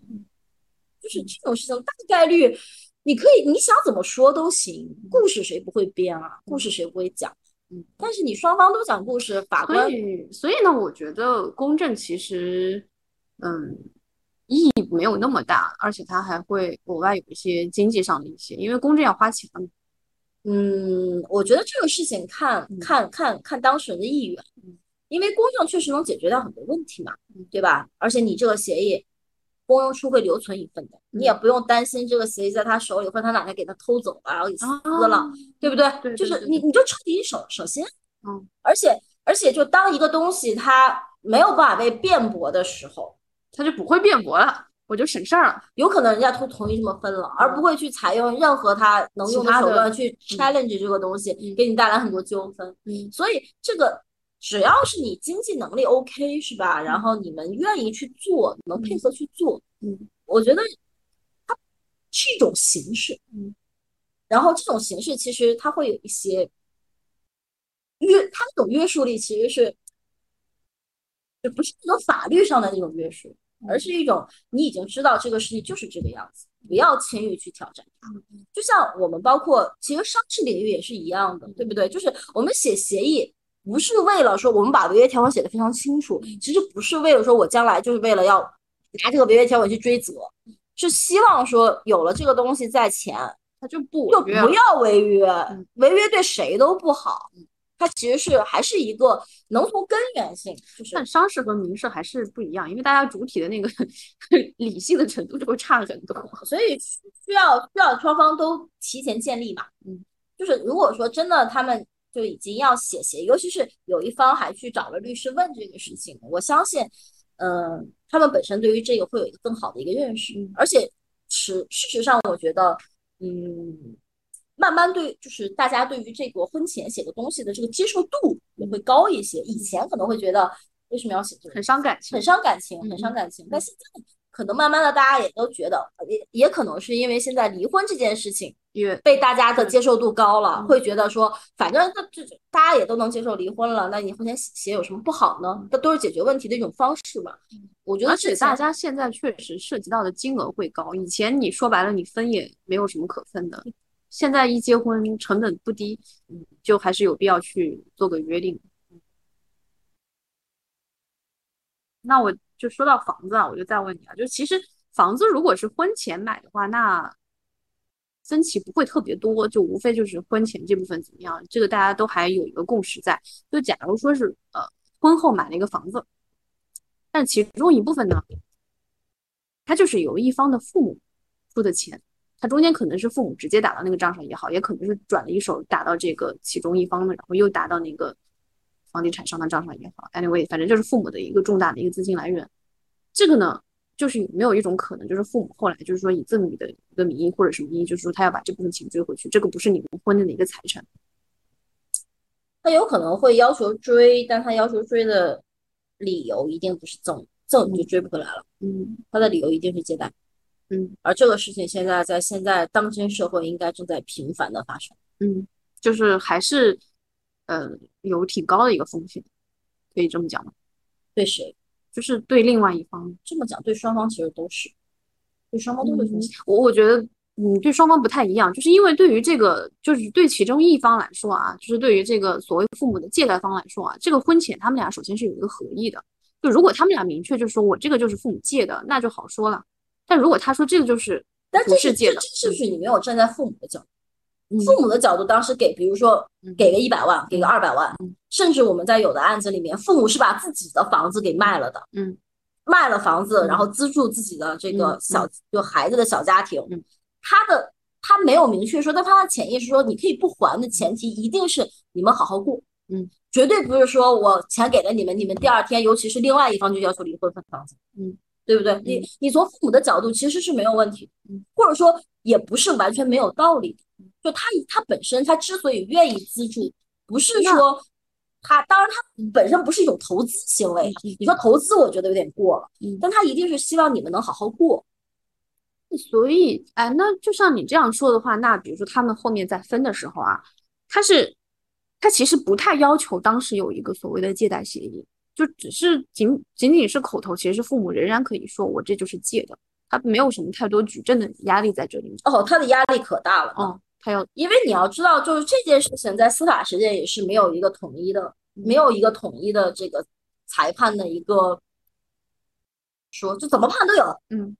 就是这种事情大概率，你可以你想怎么说都行，故事谁不会编啊？故事谁不会讲？嗯，但是你双方都讲故事，法所官以，所以呢，我觉得公证其实，嗯，意义没有那么大，而且它还会额外有一些经济上的一些，因为公证要花钱嘛。嗯，我觉得这个事情看嗯。看看看当事人的意愿，因为公证确实能解决掉很多问题嘛，对吧？而且你这个协议，公证处会留存一份的，你也不用担心这个协议在他手里，或者他哪天给他偷走了，然后给撕了，啊，对不对？对对就是对你你就彻底省省心，嗯，而且而且就当一个东西它没有办法被辩驳的时候，他就不会辩驳了，我就省事儿了。有可能人家都同意这么分了，而不会去采用任何他能用的手段去 challenge 这个东西，嗯。给你带来很多纠纷。嗯。所以这个只要是你经济能力 OK 是吧？然后你们愿意去做，能配合去做，嗯，我觉得它是一种形式，嗯，然后这种形式其实它会有一些约，它那种约束力其实是就不是那种法律上的那种约束，而是一种你已经知道这个事情就是这个样子，不要轻易去挑战它。就像我们包括其实商事领域也是一样的，对不对？就是我们写协议。不是为了说我们把违约条款写得非常清楚，其实不是为了说我将来就是为了要拿这个违约条款去追责，是希望说有了这个东西在前，他就不就不要违约嗯，违约对谁都不好。它其实是还是一个能从根源性，就是但商事和民事还是不一样，因为大家主体的那个 [LAUGHS] 理性的程度就会差很多。[LAUGHS] 所以需要需要双方都提前建立嘛。嗯，就是如果说真的他们就已经要写协议，尤其是有一方还去找了律师问这个事情，我相信，嗯、他们本身对于这个会有一个更好的一个认识，嗯而且实事实上，我觉得，嗯。慢慢对，就是大家对于这个婚前写的东西的这个接受度也会高一些。以前可能会觉得为什么要写这个，很伤感情很。伤感情，嗯很伤感情。但现在可能慢慢的，大家也都觉得，也也可能是因为现在离婚这件事情因为被大家的接受度高了，嗯会觉得说，反正这这大家也都能接受离婚了，那你婚前写写有什么不好呢？这都是解决问题的一种方式嘛。我觉得而且大家现在确实涉及到的金额会高，以前你说白了你分也没有什么可分的，现在一结婚成本不低，嗯，就还是有必要去做个约定。那我就说到房子啊，我就再问你啊，就其实房子如果是婚前买的话，那分歧不会特别多，就无非就是婚前这部分怎么样，这个大家都还有一个共识在。就假如说是呃婚后买了一个房子，但其中一部分呢，它就是由一方的父母出的钱，它中间可能是父母直接打到那个账上也好，也可能是转了一手打到这个其中一方的，然后又打到那个房地产商的账上也好，anyway，反正就是父母的一个重大的一个资金来源。这个呢？就是有没有一种可能，就是父母后来就是说以赠与的一个名义或者什么名义，就是说他要把这部分钱追回去，这个不是你们婚内的一个财产，他有可能会要求追，但他要求追的理由一定不是赠赠就追不回来了，嗯，他的理由一定是借贷，嗯，而这个事情现在在现在当今社会应该正在频繁的发生，嗯，就是还是呃有挺高的一个风险，可以这么讲吗？对谁？就是对另外一方这么讲，对双方其实都是，对双方都是风险。我我觉得，嗯，对双方不太一样，就是因为对于这个，就是对其中一方来说啊，就是对于这个所谓父母的借贷方来说啊，这个婚前他们俩首先是有一个合意的，就如果他们俩明确就说我这个就是父母借的，那就好说了。但如果他说这个就是，但这是借的，是不是你没有站在父母的角度？父母的角度，当时给，比如说给个一百万，给个二百万，甚至我们在有的案子里面，父母是把自己的房子给卖了的，嗯，卖了房子，然后资助自己的这个小就孩子的小家庭，嗯，他的他没有明确说，但他的潜意识说，你可以不还的前提一定是你们好好过，嗯，绝对不是说我钱给了你们，你们第二天，尤其是另外一方就要求离婚分房子，嗯，对不对？你你从父母的角度其实是没有问题，嗯，或者说也不是完全没有道理。就他他本身他之所以愿意资助，不是说他当然他本身不是一种投资行为。你说投资，我觉得有点过了，但他一定是希望你们能好好过。所以，哎，那就像你这样说的话，那比如说他们后面在分的时候啊，他是他其实不太要求当时有一个所谓的借贷协议，就只是仅仅仅是口头，其实父母仍然可以说我这就是借的，他没有什么太多举证的压力在这里面。哦，他的压力可大了。嗯，他要，因为你要知道，就是这件事情在司法实践也是没有一个统一的，没有一个统一的这个裁判的一个说，就怎么判都有。嗯，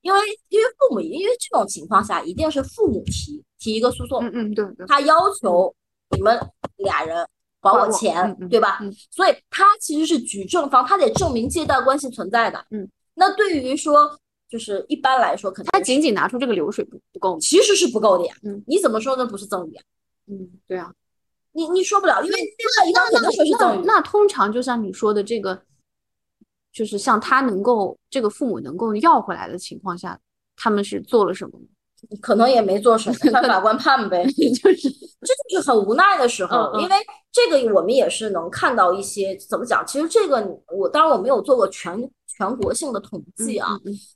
因为因为父母，因为这种情况下一定是父母提提一个诉讼。嗯嗯，对，他要求你们俩人还我钱，对吧？所以他其实是举证方，他得证明借贷关系存在的。嗯，那对于说。就是一般来说，可能他仅仅拿出这个流水不不够，其实是不够的呀。嗯，你怎么说呢？不是赠与啊？嗯，对啊，你你说不了，因为另外一方可能说是赠与。那通常就像你说的这个，就是像他能够这个父母能够要回来的情况下，他们是做了什么？可能也没做什么，看法官判呗。[LAUGHS] 就是这就是很无奈的时候，因为这个我们也是能看到一些怎么讲。其实这个我当然我没有做过全。全国性的统计啊，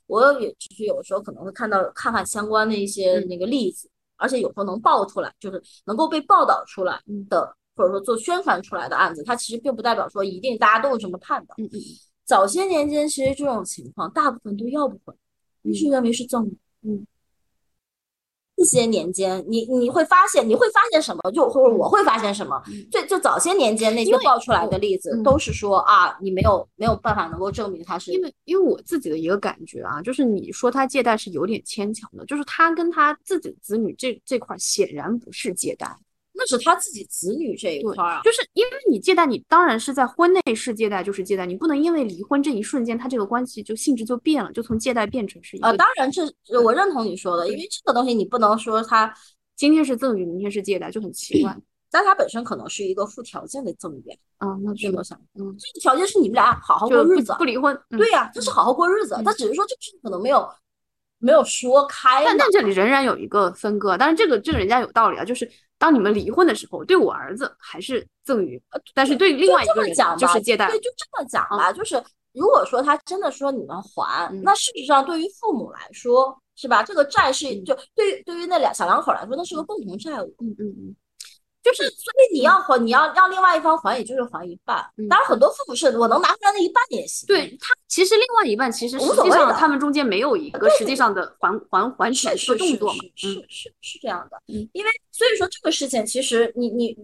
我也只是有时候可能会看到看看相关的一些那个例子，而且有时候能爆出来，就是能够被报道出来的，或者说做宣传出来的案子，它其实并不代表说一定大家都是这么判的。早些年间其实这种情况大部分都要不回，一是认为是赠。这些年间，你你会发现，你会发现什么？就或者我会发现什么？最就早些年间那些爆出来的例子，都是说啊，你没有没有办法能够证明他是。因为因为我自己的一个感觉啊，就是你说他借贷是有点牵强的，就是他跟他自己的子女这这块显然不是借贷。那是他自己子女这一块啊，就是因为你借贷，你当然是在婚内是借贷，就是借贷，你不能因为离婚这一瞬间，他这个关系就性质就变了，就从借贷变成是一啊。当然这我认同你说的，因为这个东西你不能说他今天是赠与，明天是借贷，就很奇怪。[CLEARS THROAT] 但他本身可能是一个附条件的赠与啊，那是我想，嗯，这个条件是你们俩好好过日子，不离婚。对呀，就是好好过日子，他只是说这个事情可能没有没有说开。但但这里仍然有一个分割，但是这个这个人家有道理啊，就是。当你们离婚的时候，对我儿子还是赠与，但是对另外一个人就是借贷。对，就这么讲吧。就是如果说他真的说你们还，那事实上对于父母来说，是吧？这个债是就对于对于那两小两口来说，那是个共同债务。嗯嗯嗯。就是，所以你要还，你要让另外一方还，也就是还一半。当然，很多父母是我能拿回来那一半也行。对他，其实另外一半其实实际上他们中间没有一个实际上的还还还钱的动作嘛。是是是这样的。嗯，因为所以说这个事情其实你你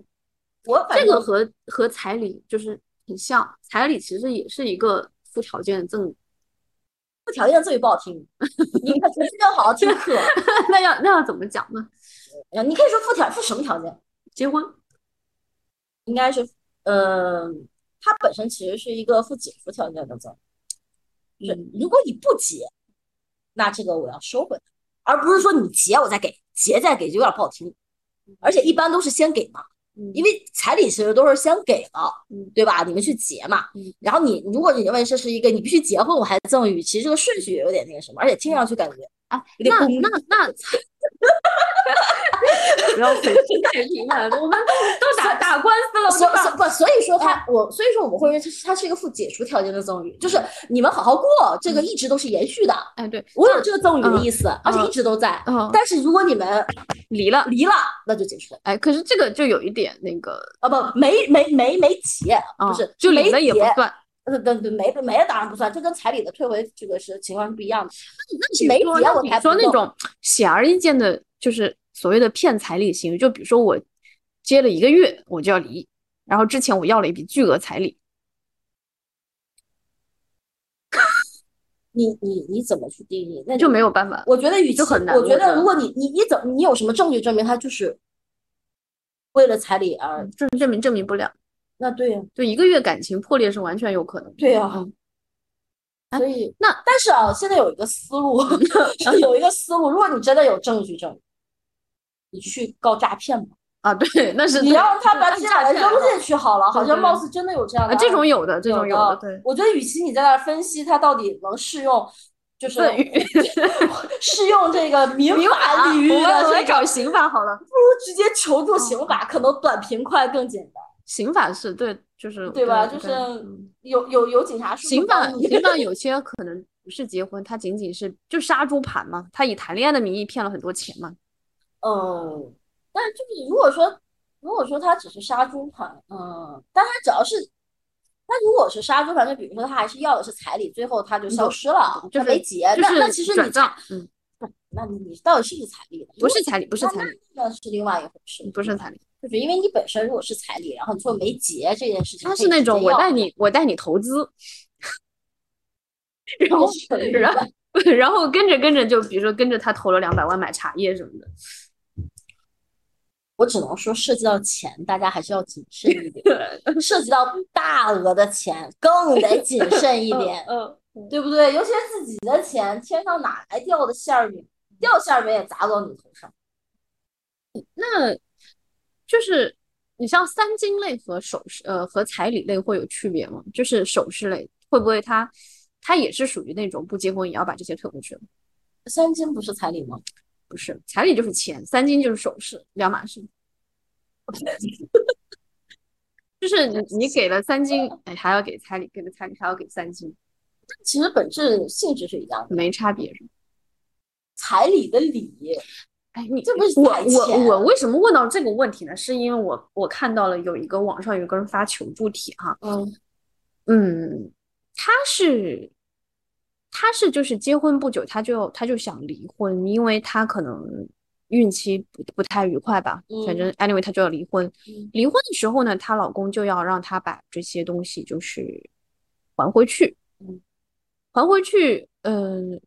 我这个和和彩礼就是很像，彩礼其实也是一个。附条件赠，附条件赠与不好听，你可是要好好听课。[LAUGHS] 那要那要怎么讲呢？呃，你可以说附条附什么条件？结婚。应该是，嗯，它本身其实是一个附解除条件的赠，就是如果你不结，那这个我要收回来，而不是说你结我再给，结再给就有点不好听，而且一般都是先给嘛。因为彩礼其实都是先给了，对吧？你们去结嘛，然后你如果你认为这是一个你必须结婚我还赠与，其实这个顺序也有点那个什么，而且听上去感觉啊，那那那。[LAUGHS] 不要粉心 [LAUGHS] 太平了，我们都都打打官司了，所不，所以说他我，所以说我们会认为他是一个附解除条件的赠与，就是你们好好过，这个一直都是延续的。哎，对我有这个赠与的意思，而且一直都在。嗯但是如果你们离了，离了，那就解除了。哎，可是这个就有一点那个啊，不，没没没没结，不是就离了也不算。对对对，没没了当然不算，这跟彩礼的退回这个是情况是不一样的。那你没结我才说那种显而易见的，就是。所谓的骗彩礼行为，就比如说我接了一个月我就要离，然后之前我要了一笔巨额彩礼，你你你怎么去定义？那就没有办法。我觉得。我觉得如果你你你怎你有什么证据证明他就是为了彩礼而证证明证明不了？那对呀，就一个月感情破裂是完全有可能。对呀，所以那但是啊，现在有一个思路，[LAUGHS] 有一个思路，如果你真的有证据证明。你去告诈骗吧。啊，对，那是你让他把这俩人扔进去好了，好像貌似真的有这样的。这种有的，这种有的。对，我觉得与其你在那分析他到底能适用，就是 [LAUGHS] 适用这个民法领域的，我来找刑法好了，不如直接求助刑法，可能短平快更简单。刑法是对，就是对吧？就是有有有警察刑法刑法有些可能不是结婚，他仅仅是就杀猪盘嘛，他以谈恋爱的名义骗了很多钱嘛。嗯，但就是如果说，如果说他只是杀猪盘，嗯，但他只要是，他如果是杀猪盘，就比如说他还是要的是彩礼，最后他就消失了，就没结，那那其实你账，嗯，那你你到底是不是彩礼？不是彩礼，不是彩礼，那是另外一回事，不是彩礼，就是因为你本身如果是彩礼，然后你最后没结这件事情，他是那种我带你我带你投资，[LAUGHS] 然后然后 [LAUGHS] 然后跟着跟着就比如说跟着他投了两百万买茶叶什么的。我只能说，涉及到钱，大家还是要谨慎一点。涉及到大额的钱，更得谨 [LAUGHS] 慎一点，嗯，对不对？尤其是自己的钱，天上哪来掉的馅儿饼？掉馅儿饼也砸到你头上。那就是你像三金类和首饰，呃，和彩礼类会有区别吗？就是首饰类会不会它它也是属于那种不结婚也要把这些退回去的？三金不是彩礼吗？不是彩礼就是钱，三金就是首饰，两码事。[LAUGHS] 就是你你给了三金，哎，还要给彩礼，给了彩礼还要给三金，其实本质性质是一样的，没差别是吗？彩礼的礼，哎，你这不是我我我为什么问到这个问题呢？是因为我我看到了有一个网上有个人发求助帖哈，嗯嗯，他是。他是就是结婚不久，他就他就想离婚，因为他可能孕期不不太愉快吧，反正 anyway 他就要离婚。离婚的时候呢，她老公就要让她把这些东西就是还回去，还回去。嗯，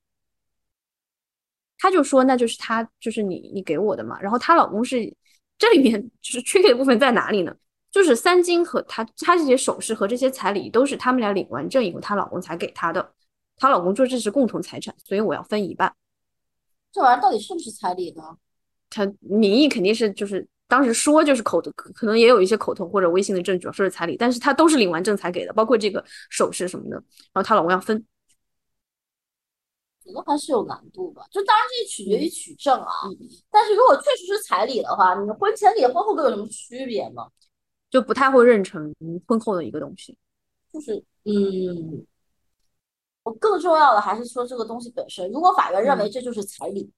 他就说那就是她就是你你给我的嘛。然后她老公是这里面 [LAUGHS] 就是缺的部分在哪里呢？就是三金和她她这些首饰和这些彩礼都是他们俩领完证以后，她老公才给她的。她老公说这是共同财产，所以我要分一半。这玩意儿到底是不是彩礼呢？他名义肯定是就是当时说就是口头，可能也有一些口头或者微信的证据说是彩礼，但是他都是领完证才给的，包括这个首饰什么的。然后她老公要分，可能还是有难度吧。就当然这取决于取证啊。但是如果确实是彩礼的话，你婚前礼婚后都有什么区别吗？就不太会认成婚后的一个东西。就是嗯。我更重要的还是说这个东西本身，如果法院认为这就是彩礼，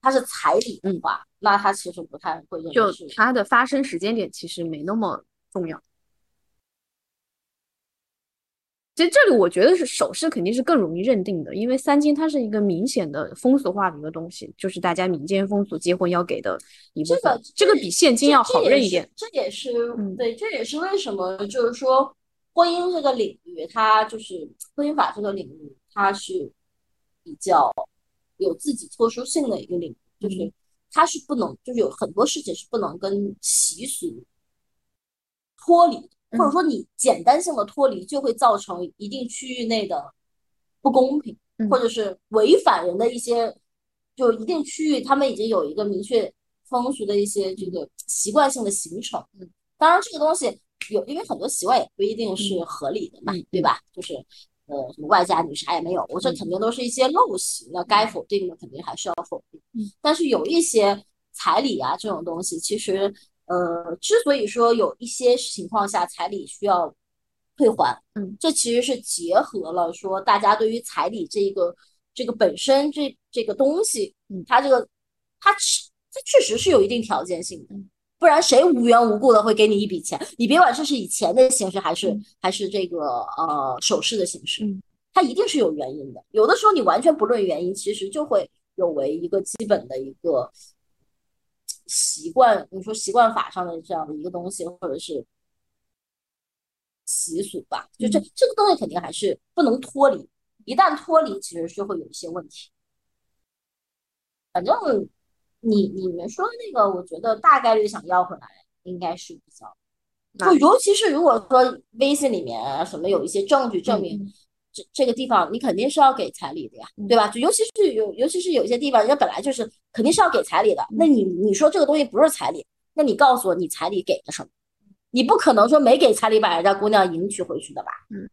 它是彩礼的话，那它其实不太会认。就它的发生时间点其实没那么重要。其实这里我觉得是首饰肯定是更容易认定的，因为三金它是一个明显的风俗化的一个东西，就是大家民间风俗结婚要给的一部分，这个比现金要好认一点。这也是对，这也是为什么就是说。婚姻这个领域，它就是婚姻法这个领域，它是比较有自己特殊性的一个领域，就是它是不能，就是有很多事情是不能跟习俗脱离，或者说你简单性的脱离，就会造成一定区域内的不公平，或者是违反人的一些，就一定区域他们已经有一个明确风俗的一些这个习惯性的形成。嗯，当然这个东西。有，因为很多习惯也不一定是合理的嘛，对吧？就是，呃，什么外嫁女啥也没有，我这肯定都是一些陋习，那该否定的肯定还是要否定。但是有一些彩礼啊这种东西，其实，呃，之所以说有一些情况下彩礼需要退还，嗯，这其实是结合了说大家对于彩礼这个这个本身这这个东西，嗯，它这个它它确实是有一定条件性的。不然谁无缘无故的会给你一笔钱？你别管这是以钱的形式，还是还是这个呃首饰的形式，它一定是有原因的。有的时候你完全不论原因，其实就会有违一个基本的一个习惯。你说习惯法上的这样的一个东西，或者是习俗吧，就这这个东西肯定还是不能脱离。一旦脱离，其实是会有一些问题。反正。你你们说的那个，我觉得大概率想要回来，应该是比较，就尤其是如果说微信里面什么有一些证据证明这这个地方，你肯定是要给彩礼的呀，对吧？就尤其是有尤其是有一些地方，人家本来就是肯定是要给彩礼的，那你你说这个东西不是彩礼，那你告诉我你彩礼给了什么？你不可能说没给彩礼把人家姑娘迎娶回去的吧？嗯，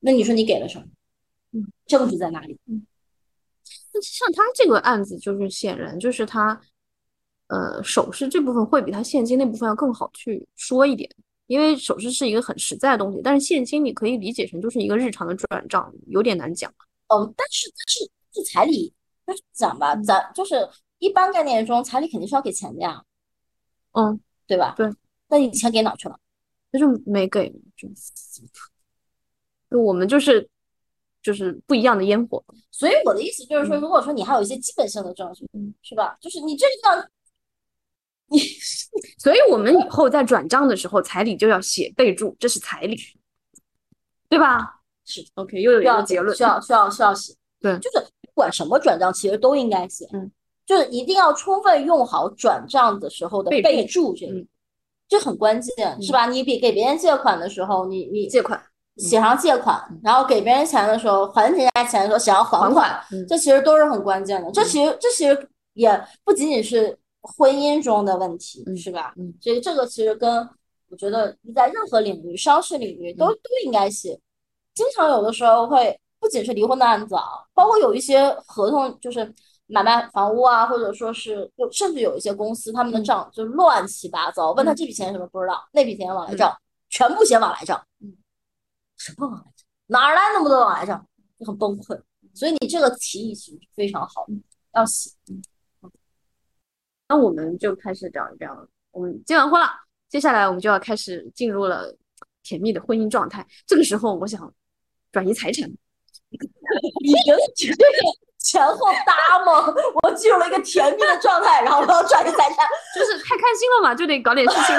那你说你给了什么？嗯，证据在哪里？嗯。那像他这个案子，就是显然就是他，呃，首饰这部分会比他现金那部分要更好去说一点，因为首饰是一个很实在的东西，但是现金你可以理解成就是一个日常的转账，有点难讲。哦，但是但是这彩礼，那讲吧，咱就是一般概念中，彩礼肯定是要给钱的呀。嗯，对吧？对。那你钱给哪去了？那就没给，就就我们就是。就是不一样的烟火，所以我的意思就是说，如果说你还有一些基本性的证据，是吧？就是你这个，你，[LAUGHS] 所以我们以后在转账的时候，彩礼就要写备注，这是彩礼，对吧？是，OK，又有一个结论，需要需要需要写，对，就是不管什么转账，其实都应该写，嗯，就是一定要充分用好转账的时候的备注，这个，这很关键，是吧？你比给别人借款的时候，你你借款。写上借款，然后给别人钱的时候，还人家钱的时候，想要还款，这其实都是很关键的。这其实这其实也不仅仅是婚姻中的问题，是吧？所以这个其实跟我觉得你在任何领域，商事领域都都应该写。经常有的时候会不仅是离婚的案子啊，包括有一些合同，就是买卖房屋啊，或者说是就甚至有一些公司他们的账就乱七八糟，问他这笔钱什么不知道，那笔钱往来账全部写往来账。嗯什么往来账？哪儿来那么多往来账？就很崩溃。所以你这个提议其实非常好，要写。那我们就开始聊一聊，我们结完婚了，接下来我们就要开始进入了甜蜜的婚姻状态。这个时候，我想转移财产。你觉得这个前后搭吗？我进入了一个甜蜜的状态，然后我要转移财产，[LAUGHS] 就是太开心了嘛，就得搞点事情。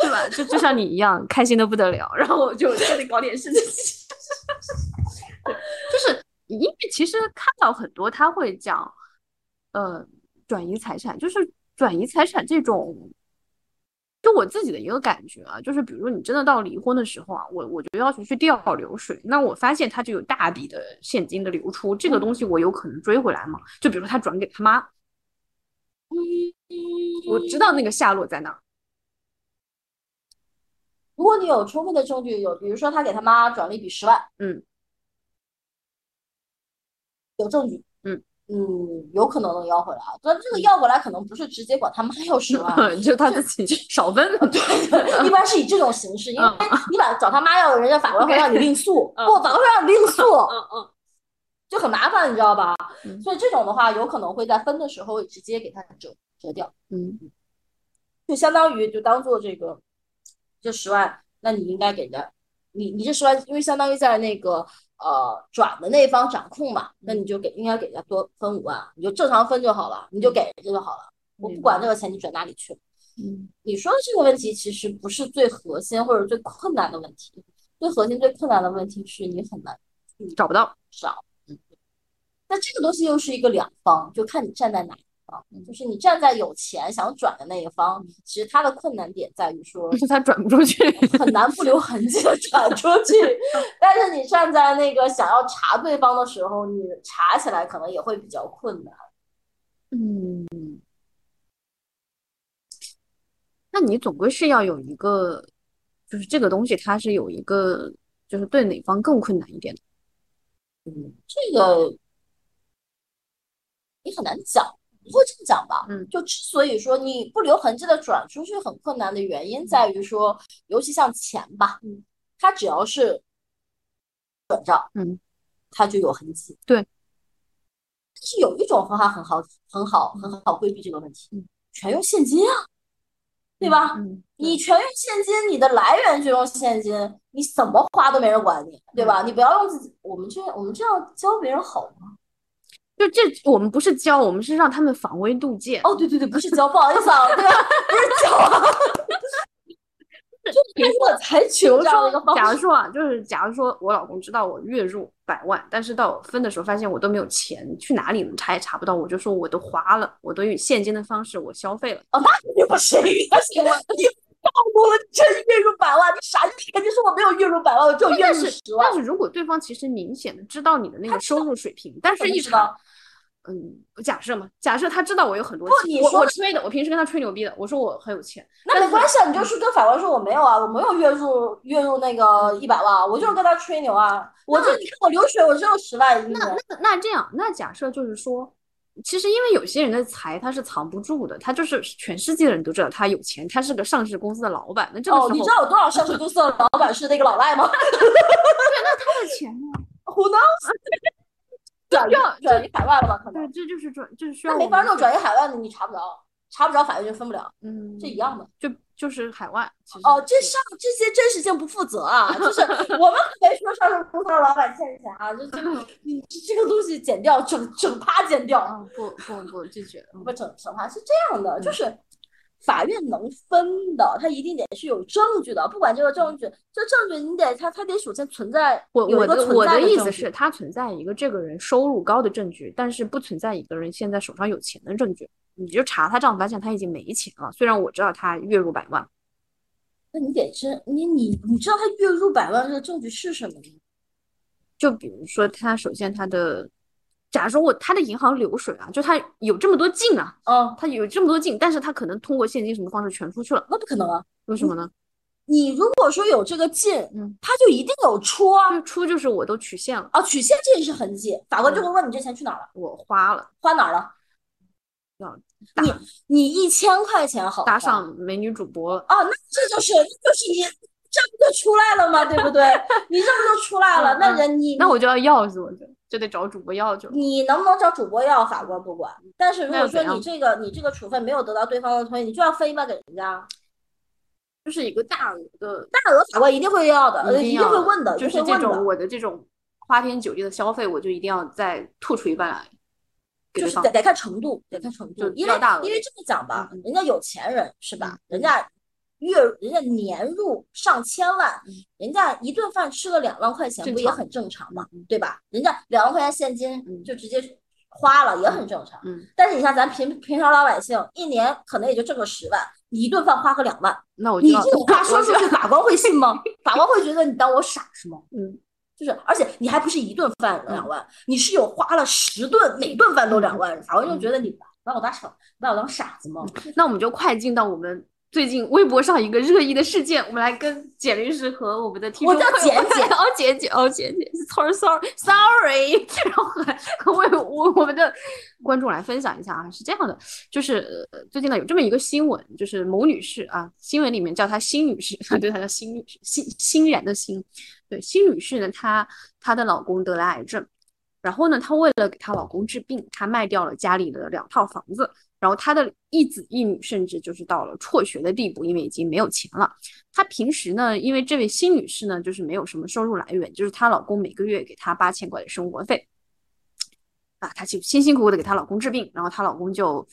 对吧？就就像你一样，开心的不得了，然后我就就得搞点事情。[LAUGHS] 对，就是因为其实看到很多他会讲，呃，转移财产，就是转移财产这种，就我自己的一个感觉啊，就是比如说你真的到离婚的时候啊，我我就要求去调流水，那我发现他就有大笔的现金的流出，这个东西我有可能追回来吗？就比如说他转给他妈，我知道那个下落在哪。如果你有充分的证据，有比如说他给他妈转了一笔十万，嗯，有证据，嗯嗯，有可能能要回来。但这个要回来可能不是直接管他妈要十万，就他自己少分。[LAUGHS] 对，一般是以这种形式，因为你把找他妈要，人家法官会让你另诉，[LAUGHS] 不，法官会让你另诉，嗯嗯，就很麻烦，你知道吧？所以这种的话，有可能会在分的时候直接给他折折掉，嗯，就相当于就当做这个。这十万，那你应该给的，你你这十万，因为相当于在那个呃转的那一方掌控嘛，那你就给应该给他多分五万，你就正常分就好了，你就给人家就好了，我不管这个钱你转哪里去。嗯，你说的这个问题其实不是最核心或者最困难的问题，最核心、最困难的问题是你很难找不到。找。那这个东西又是一个两方，就看你站在哪一方。就是你站在有钱想转的那一方，其实他的困难点在于说是他转不出去，[LAUGHS] 很难不留痕迹的 [LAUGHS] 转出去。但是你站在那个想要查对方的时候，你查起来可能也会比较困难。嗯，那你总归是要有一个，就是这个东西它是有一个，就是对哪方更困难一点的。嗯，这个。你很难讲，不会这么讲吧？嗯，就之所以说你不留痕迹的转出去很困难的原因在于说，尤其像钱吧，嗯，它只要是转账，嗯，它就有痕迹。对，但是有一种方法很好，很好，很好规避这个问题，嗯，全用现金啊，对吧？嗯，你全用现金，你的来源就用现金，你怎么花都没人管你，对吧？你不要用自己，我们这我们这样教别人好吗？就这，我们不是教，我们是让他们防微杜渐。哦，对对对，不是教，不好意思啊，对吧？不是教啊，[LAUGHS] 就比如说才比如说，假如说说啊，就是假如说我老公知道我月入百万，但是到分的时候发现我都没有钱，去哪里查也查不到，我就说我都花了，我都用现金的方式我消费了。哦，那肯定不行，不行了，你暴露了，你真月入百万，你傻，你肯定说我没有月入百万，我只有月入十万。但是如果对方其实明显的知道你的那个收入水平，但是一知道。嗯，假设嘛，假设他知道我有很多钱，我我吹的，我平时跟他吹牛逼的，我说我很有钱，那没关系啊，你就是跟法官说我没有啊，我没有月入月入那个一百万，我就是跟他吹牛啊，我这你看我流水我只有十万，那那那这样，那假设就是说，其实因为有些人的财他是藏不住的，他就是全世界的人都知道他有钱，他是个上市公司的老板，那这个时候你知道有多少上市公司的老板是那个老赖吗？[LAUGHS] 对，那他的钱呢？[LAUGHS] Who knows？[LAUGHS] 转移转移海外了吧？可能对，这就是转，就是需要。那没法弄，转移海外的你查不着，查不着法院就分不了。嗯，这一样的，就就是海外。哦，这上这些真实性不负责啊！就是 [LAUGHS] 我们可没说上市公司的老板欠钱啊，就这个 [LAUGHS] 你这个东西剪掉，整整趴剪掉。不不不，拒绝。不整整趴是这样的，就是。法院能分的，他一定得是有证据的。不管这个证据，这证据你得他他得首先存在。我我的我的意思是，他存在一个这个人收入高的证据，但是不存在一个人现在手上有钱的证据。你就查他账，发现他已经没钱了。虽然我知道他月入百万，那你得知你你你知道他月入百万这个证据是什么吗？就比如说，他首先他的。假如说我他的银行流水啊，就他有这么多进啊，嗯，他有这么多进，但是他可能通过现金什么方式全出去了，那不可能啊？为什么呢？你如果说有这个进，嗯，他就一定有出啊，就出就是我都取现了啊，取现这也是痕迹，法官就会问你这钱去哪了？我花了，花哪了？要你你一千块钱好打赏美女主播哦，那这就是就是你这不就出来了吗？对不对？[LAUGHS] 你这不就出来了？那人你那我就要要死我就。就得找主播要就，你能不能找主播要？法官不管。但是如果说你这个你这个处分没有得到对方的同意，你就要分一半给人家，就是一个大额的，大额法官一定会要的，一定会问的，就是这种我的这种花天酒地的消费，我就一定要再吐出一半来，就是得得看程度，得看程度，因为因为这么讲吧，人家有钱人是吧？人家。月人家年入上千万，人家一顿饭吃个两万块钱，不也很正常吗？对吧？人家两万块钱现金就直接花了，也很正常。嗯。但是你像咱平平常老百姓，一年可能也就挣个十万，你一顿饭花个两万，那我你这种话说出去，法官会信吗？法官会觉得你当我傻是吗？嗯。就是，而且你还不是一顿饭两万，你是有花了十顿，每顿饭都两万，法官就觉得你把我当傻，把我当傻子吗？那我们就快进到我们。最近微博上一个热议的事件，我们来跟简律师和我们的听众，我叫 [LAUGHS] 简简，哦简简，[LAUGHS] 哦简简，sorry sorry sorry，然后和为我我们的观众来分享一下啊，是这样的，就是最近呢有这么一个新闻，就是某女士啊，新闻里面叫她辛女士，[LAUGHS] 对她叫辛女士，欣欣然的欣，对辛女士呢，她她的老公得了癌症，然后呢，她为了给她老公治病，她卖掉了家里的两套房子。然后她的一子一女甚至就是到了辍学的地步，因为已经没有钱了。她平时呢，因为这位新女士呢，就是没有什么收入来源，就是她老公每个月给她八千块的生活费，啊，她就辛辛苦苦的给她老公治病，然后她老公就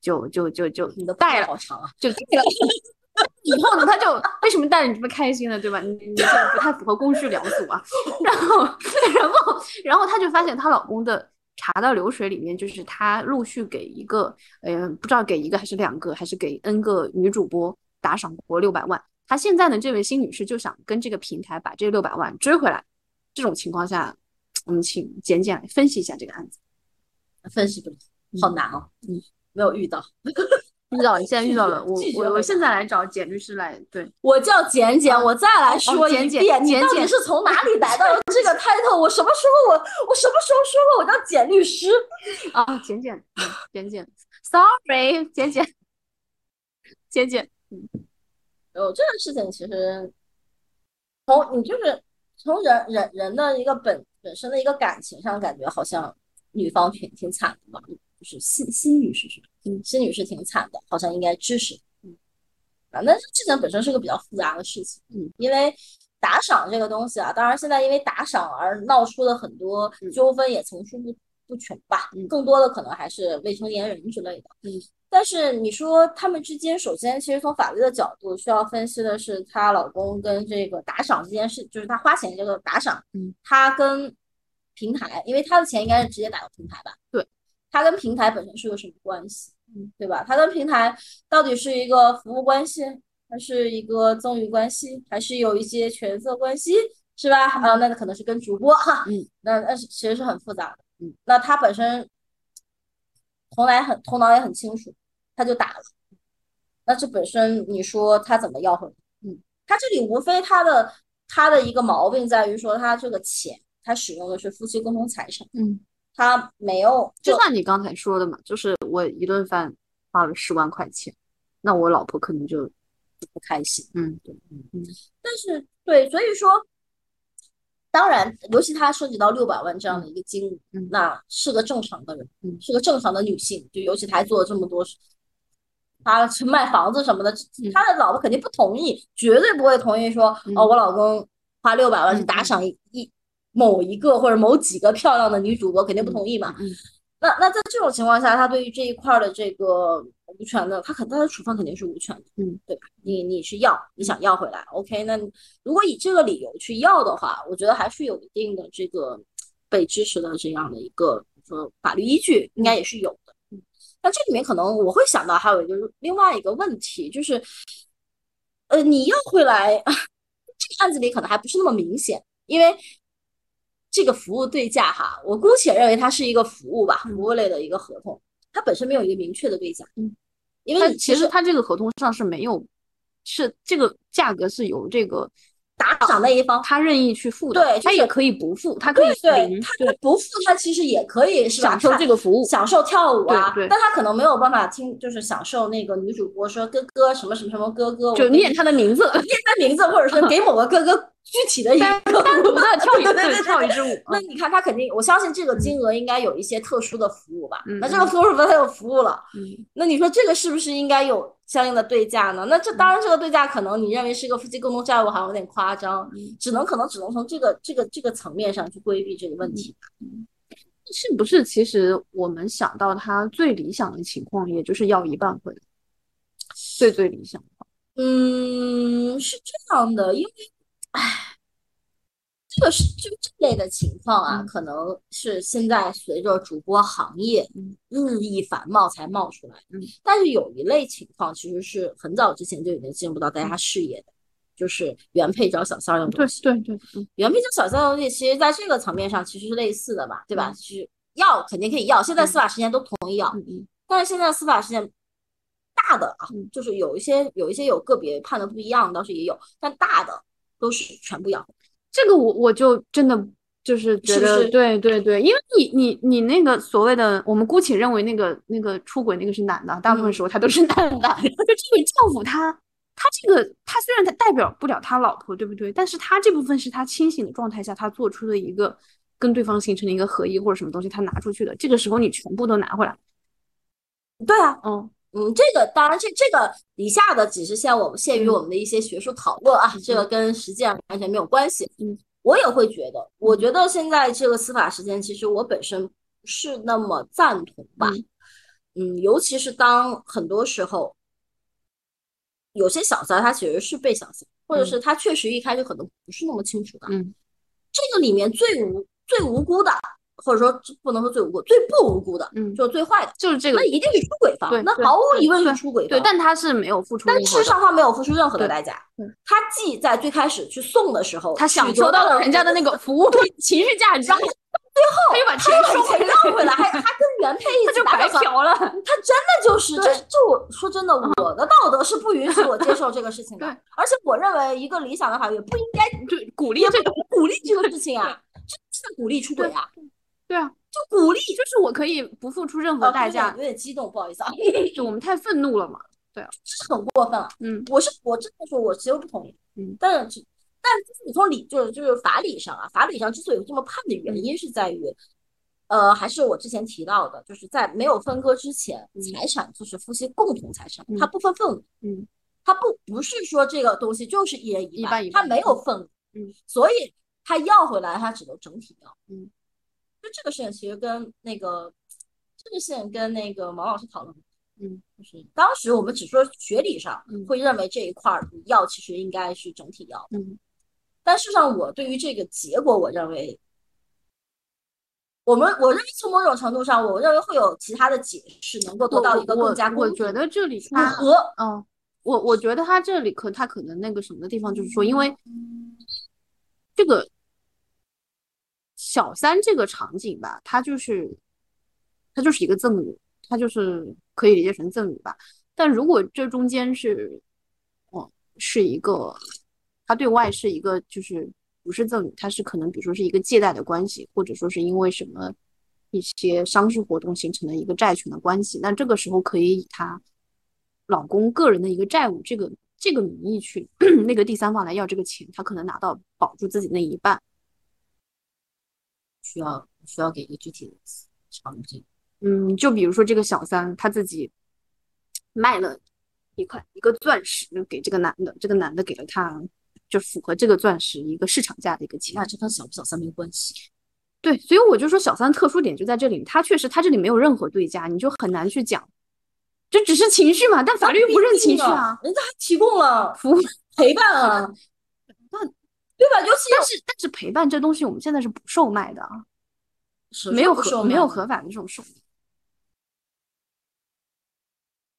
就就就就你的带了，好长啊，就带了，[LAUGHS] 以后呢，他就为什么带着你这么开心呢？对吧？你你这不太符合公序良俗啊。[LAUGHS] 然后，[LAUGHS] 然后，然后她就发现她老公的查到流水里面，就是他陆续给一个，呃，不知道给一个还是两个，还是给 N 个女主播打赏过六百万。他现在呢，这位新女士就想跟这个平台把这六百万追回来。这种情况下，我们请简简来分析一下这个案子。分析不了，好难哦。嗯，没有遇到。遇到，你现在遇到了。[LAUGHS] 我我我现在来找简律师来。对，我叫简简，我再来说一遍，你到底是从哪里来到 [LAUGHS] 这个 title？我什么时候我我什么时候说过我叫简律师？啊，简简，简简，sorry，简简，简简。嗯，有这个事情，其实从你就是从人人人的一个本本身的一个感情上，感觉好像女方挺挺惨的嘛。就是新新女士是吧？嗯，新女士挺惨的，好像应该支持。嗯，啊，那这事情本身是个比较复杂的事情。嗯，因为打赏这个东西啊，当然现在因为打赏而闹出的很多纠纷也层出不不穷吧。嗯，更多的可能还是未成年人之类的。嗯，但是你说他们之间，首先其实从法律的角度需要分析的是，她老公跟这个打赏这件事，就是她花钱这个打赏，嗯，他跟平台，因为他的钱应该是直接打到平台吧？对。它跟平台本身是个什么关系？嗯，对吧？它跟平台到底是一个服务关系，还是一个赠与关系，还是有一些权色关系，是吧？啊，那可能是跟主播哈，嗯，那那是其实是很复杂的，嗯，那他本身头脑很头脑也很清楚，他就打了，那这本身你说他怎么要回来？嗯，他这里无非他的他的一个毛病在于说他这个钱他使用的是夫妻共同财产，嗯。他没有，就像你刚才说的嘛，就是我一顿饭花了十万块钱，那我老婆可能就不开心。嗯，对，嗯嗯。但是对，所以说，当然，尤其他涉及到六百万这样的一个金额，那是个正常的人，是个正常的女性，就尤其他还做了这么多，他去卖房子什么的，他的老婆肯定不同意，绝对不会同意说，哦，我老公花六百万去打赏一一。某一个或者某几个漂亮的女主播肯定不同意嘛？那那在这种情况下，他对于这一块的这个无权的，他肯他的处分肯定是无权的，嗯，对吧？你你是要你想要回来，OK？那如果以这个理由去要的话，我觉得还是有一定的这个被支持的这样的一个说法律依据，应该也是有的。嗯，那这里面可能我会想到还有一个另外一个问题，就是呃，你要回来，[LAUGHS] 这个案子里可能还不是那么明显，因为。这个服务对价哈，我姑且认为它是一个服务吧，服务类的一个合同，它本身没有一个明确的对价，嗯，因为其实它这个合同上是没有，是这个价格是由这个。打赏那一方，他任意去付的，对他也可以不付，他可以对，他不付，他其实也可以享受这个服务，享受跳舞啊。但他可能没有办法听，就是享受那个女主播说哥哥什么什么什么哥哥，就念他的名字，念他名字，或者是给某个哥哥具体的一个单独的跳 [LAUGHS] 一对跳一支舞。那你看他肯定，我相信这个金额应该有一些特殊的服务吧？那这个服务是不是他有服务了？那你说这个是不是应该有？相应的对价呢？那这当然，这个对价可能你认为是一个夫妻共同债务，好像有点夸张。只能可能只能从这个这个这个层面上去规避这个问题。是不是？其实我们想到他最理想的情况，也就是要一半回来，最最理想。嗯，是这样的，因为，唉。这个是就这类的情况啊，可能是现在随着主播行业日益繁茂才冒出来。嗯，但是有一类情况其实是很早之前就已经进入到大家视野的，就是原配找小三儿的东西。对对对，原配找小三的东西，其实在这个层面上其实是类似的吧，对吧？是要肯定可以要，现在司法实践都同意要。但是现在司法实践大的啊，就是有一些有一些有个别判的不一样，倒是也有，但大的都是全部要。这个我我就真的就是觉得，对对对，因为你你你那个所谓的，我们姑且认为那个那个出轨那个是男的，大部分时候他都是男的。[LAUGHS] 就这个丈夫他他这个他虽然他代表不了他老婆，对不对？但是他这部分是他清醒的状态下他做出的一个跟对方形成的一个合一或者什么东西，他拿出去的。这个时候你全部都拿回来。对啊，嗯。嗯，这个当然，这这个以下的只是限我们限于我们的一些学术讨论啊，这个跟实践完全没有关系。嗯，我也会觉得，我觉得现在这个司法实践，其实我本身不是那么赞同吧。嗯，尤其是当很多时候，有些小三他其实是被小三，或者是他确实一开始可能不是那么清楚的。嗯，这个里面最无最无辜的，或者说不能说最无辜，最不无辜的，嗯就是最坏的，就是这个那一定是出轨方对，对那毫无疑问是出轨方。对，但他是没有付出但事实上他没有付出任何的代价对，他既在最开始去送的时候，他享受到了了人家的那个服务情绪价值，[LAUGHS] 最后他又把钱要回来，还还跟原配一他就白起打小三，嫖了。他真的就是这，就我说真的，我的道德是不允许我接受这个事情的对，而且我认为一个理想的法律不应该对，鼓励也这个，鼓励这个事情啊，这是鼓励出轨啊，对啊，就鼓励就是我可以不付出任何呃代价有，点激动，不好意思啊，就我们太愤怒了嘛。这是很过分了。嗯我是我真的说，我其实不同意。嗯，但是但就是你从理就是就是法理上啊，法理上之所以有这么判的原因是在于，呃，还是我之前提到的，就是在没有分割之前，嗯财产就是夫妻共同财产，嗯它不分份额。嗯，它不不是说这个东西就是一人一半，它没有份额。嗯，所以他要回来，他只能整体要。嗯，就这个事情其实跟那个这个事情跟那个毛老师讨论。嗯，就是当时我们只说学理上嗯会认为这一块儿要其实应该是整体要，嗯但事实上我对于这个结果，我认为，我们我认为从某种程度上，我认为会有其他的解释能够得到一个更加我公平觉得这里符他合。嗯，我我觉得他这里可他可能那个什么的地方，就是说，因为这个小三这个场景吧，它就是它就是一个赠与，它就是可以理解成赠与吧。但如果这中间是，哦，是一个，他对外是一个就是不是赠与，他是可能比如说是一个借贷的关系，或者说是因为什么一些商事活动形成的一个债权的关系，那这个时候可以以他老公个人的一个债务这个这个名义去 [CLEARS THROAT] 那个第三方来要这个钱，他可能拿到保住自己那一半。需要需要给一个具体的场景。嗯，就比如说这个小三他自己卖了一块一个钻石给这个男的，这个男的给了他就符合这个钻石一个市场价的一个钱。那这跟小不小三没关系。对，所以我就说小三特殊点就在这里，他确实他这里没有任何对价，你就很难去讲，这只是情绪嘛，但法律不认情绪啊，人家还提供了服务。陪伴啊，那对吧？尤其但是但是陪伴这东西我们现在是不售卖的啊，是没有合没有合法的这种售卖。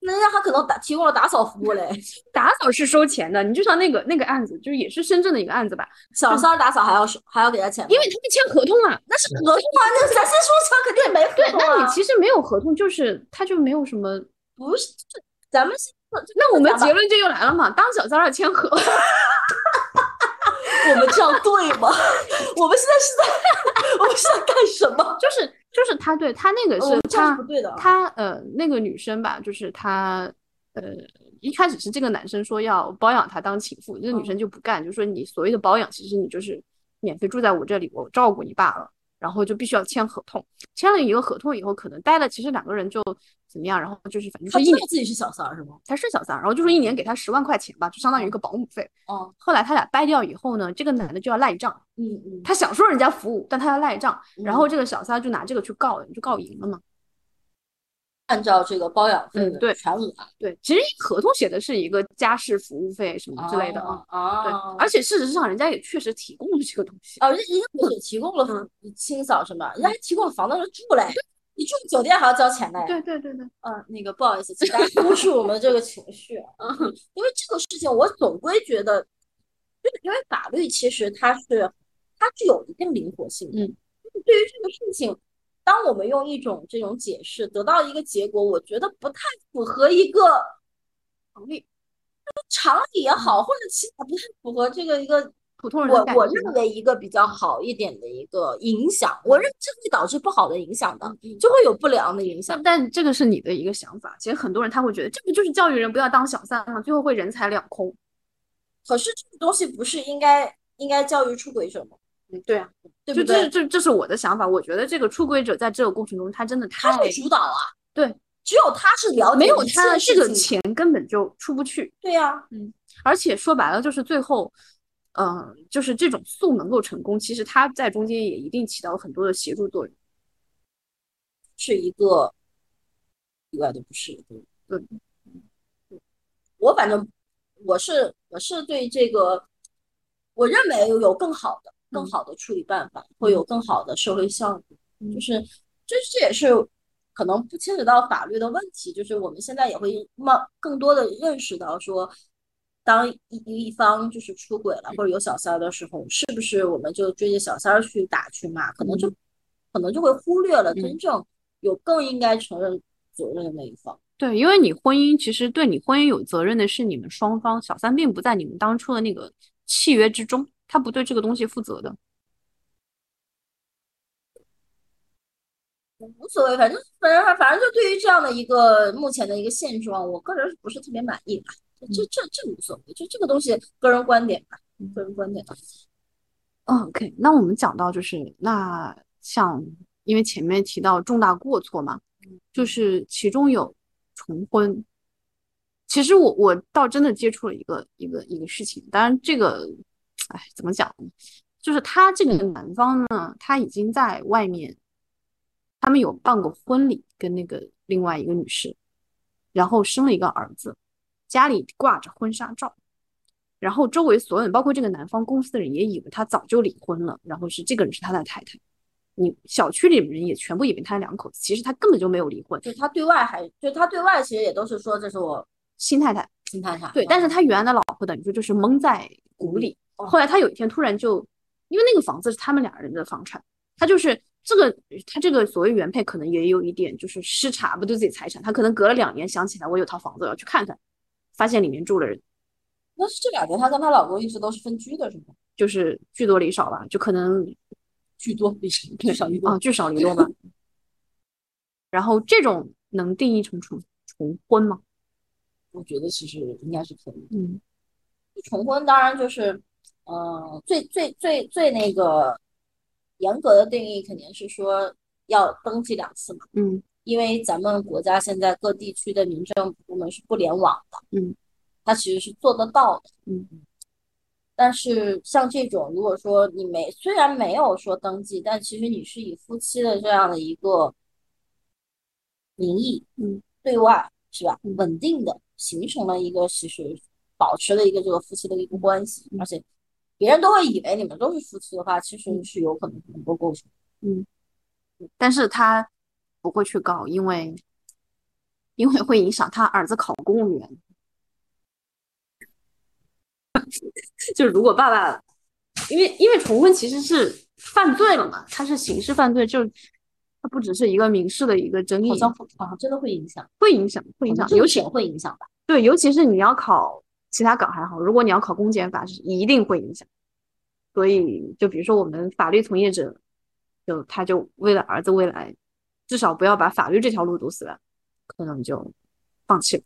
那人家还可能打提供了打扫服务嘞，[LAUGHS] 打扫是收钱的，你就像那个那个案子，就是也是深圳的一个案子吧，小三儿打扫还要收还要给他钱，因为他们签合同啊，那是合同啊，那咱先说清，肯定没合对，同啊。那你其实没有合同，就是他就没有什么。不是，这咱们是那我们结论就又来了嘛，当小三儿要签合同，[LAUGHS] 我们这样对吗？[LAUGHS] 我们现在是在我们是在干什么？就是就是他对他那个是他不对的啊。他呃那个女生吧，就是他呃一开始是这个男生说要包养她当情妇，这个女生就不干，就说你所谓的包养，其实你就是免费住在我这里，我照顾你罢了。然后就必须要签合同，签了一个合同以后，可能待了，其实两个人就怎么样，然后就是反正他说一年自己是小三儿是吗？他是小三，然后就说一年给他十万块钱吧，就相当于一个保姆费。哦，后来他俩掰掉以后呢，这个男的就要赖账，嗯嗯，他想说人家服务，但他要赖账，然后嗯这个小三就拿这个去告，就告赢了嘛。按照这个包养费对全额啊对，其实合同写的是一个家事服务费什么之类的啊。啊。对啊，而且事实上人家也确实提供了这个东西。哦，人人家不仅提供了嗯清扫什么，人家还提供了房子住嘞。你住酒店还要交钱嘞。对对对对，嗯，那个不好意思，请大家忽视我们这个情绪啊，[LAUGHS] 因为这个事情我总归觉得，就是因为法律其实它是它是有一定灵活性的。嗯，对于这个事情，当我们用一种这种解释得到一个结果，我觉得不太符合一个常理，常理也好，或者起码不太符合这个一个普通人我我认为一个比较好一点的一个影响，我认为这会导致不好的影响的，嗯就会有不良的影响但。但这个是你的一个想法，其实很多人他会觉得这不就是教育人不要当小三吗？最后会人财两空。可是这个东西不是应该应该教育出轨者吗？嗯，对啊，对对就这？这这是我的想法。我觉得这个出轨者在这个过程中，他真的他太是主导啊，对，只有他是了解没有他这个钱根本就出不去。对呀、而且说白了，就是最后，嗯、就是这种诉能够成功，其实他在中间也一定起到很多的协助作用。是一个意外的不是。对对我反正我是我是对这个，我认为有更好的、更好的处理办法，会有更好的社会效果。就是这这也是可能不牵扯到法律的问题，就是我们现在也会慢更多的认识到说，当一一方就是出轨了或者有小三儿的时候，是不是我们就追着小三儿去打去骂，可能就可能就会忽略了真正有更应该承认责任的那一方。对，因为你婚姻其实对你婚姻有责任的是你们双方，小三并不在你们当初的那个契约之中，他不对这个东西负责的。无所谓，反正反正反正就对于这样的一个目前的一个现状，我个人是不是特别满意吧。这这这无所谓，就这个东西个人观点吧，个人观点。OK，那我们讲到就是那像因为前面提到重大过错嘛，就是其中有重婚。其实我我倒真的接触了一个一个一个事情，当然这个，哎，怎么讲呢？就是他这个男方呢，他已经在外面。他们有办过婚礼，跟那个另外一个女士，然后生了一个儿子，家里挂着婚纱照，然后周围所有人，包括这个男方公司的人，也以为他早就离婚了，然后是这个人是他的太太。你小区里人也全部以为他两口子，其实他根本就没有离婚，就他对外还就他对外其实也都是说这是我新太太，新太太。对，但是他原来的老婆等于说就是蒙在鼓里。后来他有一天突然就，因为那个房子是他们俩人的房产，他就是。这个他这个所谓原配可能也有一点就是失察，不对自己财产，他可能隔了两年想起来我有套房子要去看看，发现里面住了人。那是这两年她跟她老公一直都是分居的，是吗？就是聚多离少吧，就可能 [LAUGHS] 聚多离少，[LAUGHS] 聚少离多啊，聚少离多吧。然后这种能定义成重重婚吗？我觉得其实应该是可以。嗯，重婚当然就是，嗯，最最最最那个。严格的定义肯定是说要登记两次嘛，嗯，因为咱们国家现在各地区的民政部门是不联网的，嗯，它其实是做得到的，嗯，但是像这种，如果说你没虽然没有说登记，但其实你是以夫妻的这样的一个名义，嗯，对外是吧，稳定的形成了一个其实保持了一个这个夫妻的一个关系，而且。别人都会以为你们都是夫妻的话，其实是有可能能够构成。嗯，但是他不会去告，因为因为会影响他儿子考公务员。[LAUGHS] 就如果爸爸，因为因为重婚其实是犯罪了嘛，他是刑事犯罪，就他不只是一个民事的一个争议。好像好像，真的会影响，会影响，会影响，尤其会影响吧？对，尤其是你要考。其他岗还好，如果你要考公检法，是一定会影响。所以，就比如说我们法律从业者，就他就为了儿子未来，至少不要把法律这条路堵死了，可能就放弃了。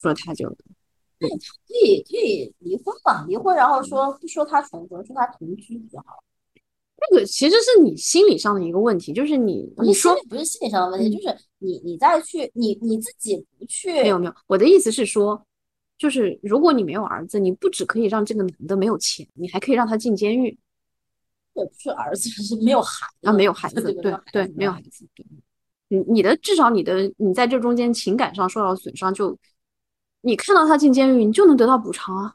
说他就，可以可以离婚嘛？离婚，然后说不说他重婚，说他同居就好了。这个其实是你心理上的一个问题，就是你你说不是心理上的问题，就是你你再去你你自己不去。没有没有，我的意思是说。就是如果你没有儿子，你不只可以让这个男的没有钱，你还可以让他进监狱。也不是儿子，是没有孩啊，没有孩子，对对，没有孩子。你你的至少你的你在这中间情感上受到损伤，就你看到他进监狱，你就能得到补偿啊。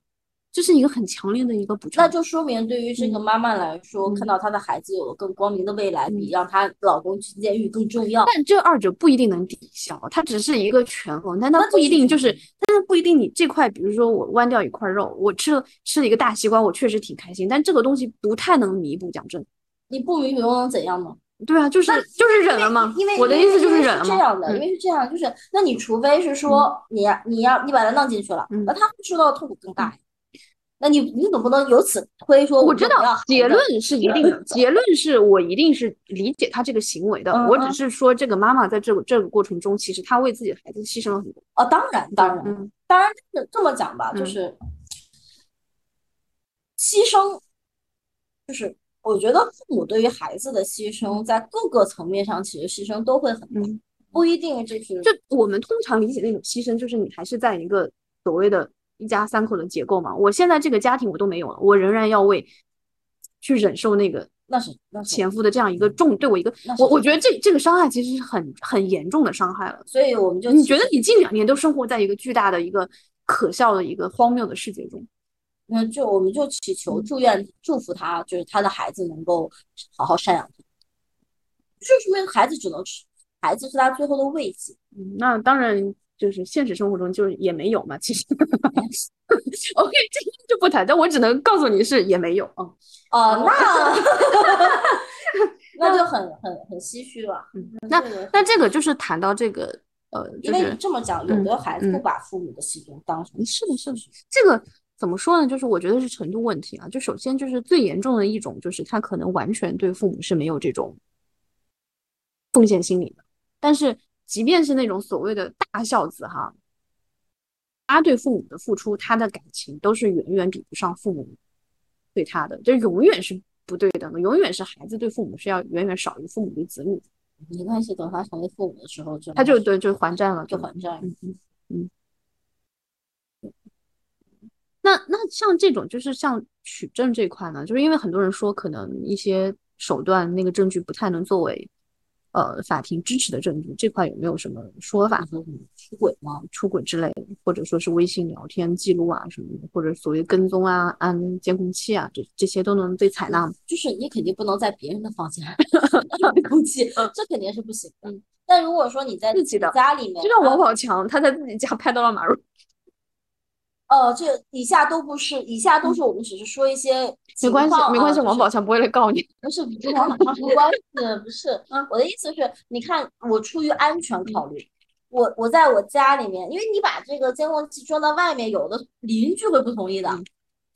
这是一个很强烈的一个补偿，那就说明对于这个妈妈来说，看到她的孩子有了更光明的未来，比让她老公去监狱更重要。但这二者不一定能抵消，它只是一个权衡，但它不一定就是，但是不一定你这块，比如说我弯掉一块肉，我吃了吃了一个大西瓜，我确实挺开心，但这个东西不太能弥补。讲真，你不弥补又能怎样呢？对啊，就是就是忍了吗？因为我的意思就是忍了这样的，因为是这样，就是那你除非是说你你要你把它弄进去了，那他会受到的痛苦更大。那你你总不能由此推说，我知道结论是一定的，结论是我一定是理解他这个行为的，我只是说这个妈妈在这个这个过程中，其实她为自己的孩子牺牲了很多。哦，当然当然，当然是这么讲吧，就是牺牲，就是我觉得父母对于孩子的牺牲，在各个层面上其实牺牲都会很大，不一定就是。就我们通常理解那种牺牲，就是你还是在一个所谓的。一家三口的结构嘛，我现在这个家庭我都没有了，我仍然要为去忍受那个那是前夫的这样一个重对我一个，我我觉得这这个伤害其实是很很严重的伤害了。所以我们就你觉得你近两年都生活在一个巨大的一个可笑的一个荒谬的世界中。那就我们就祈求祝愿祝福他，就是他的孩子能够好好赡养他，就是因为孩子只能是孩子是他最后的慰藉。嗯，那当然就是现实生活中就是也没有嘛，其实。[LAUGHS] OK，这个就不谈，但我只能告诉你是也没有啊。哦，那 [LAUGHS] 那就很很很唏嘘了。那那这个就是谈到这个呃，因为这么讲，有的孩子不把父母的行动当成是的，是的，这个。怎么说呢？就是我觉得是程度问题啊。就首先就是最严重的一种，就是他可能完全对父母是没有这种奉献心理的。但是即便是那种所谓的大孝子哈，他对父母的付出，他的感情都是远远比不上父母对他的，就永远是不对等的，永远是孩子对父母是要远远少于父母对子女。没关系，等他成为父母的时候，就他就对就还债了，就还债。嗯嗯嗯。那那像这种就是像取证这块呢，就是因为很多人说可能一些手段那个证据不太能作为呃法庭支持的证据，这块有没有什么说法？说出轨吗？出轨之类的，或者说是微信聊天记录啊什么的，或者所谓跟踪啊、安监控器啊，这这些都能被采纳吗？就是你肯定不能在别人的房间 [LAUGHS] 监控器，这肯定是不行的。但如果说你在自己的家里面，就像王宝强，他在自己家拍到了马蓉。呃，这以下都不是，以下都是我们只是说一些没关系，没关系，王宝强不会来告你。不是，跟王宝强没关系，不是。我的意思是，你看，我出于安全考虑，我我在我家里面，因为你把这个监控器装到外面，有的邻居会不同意的，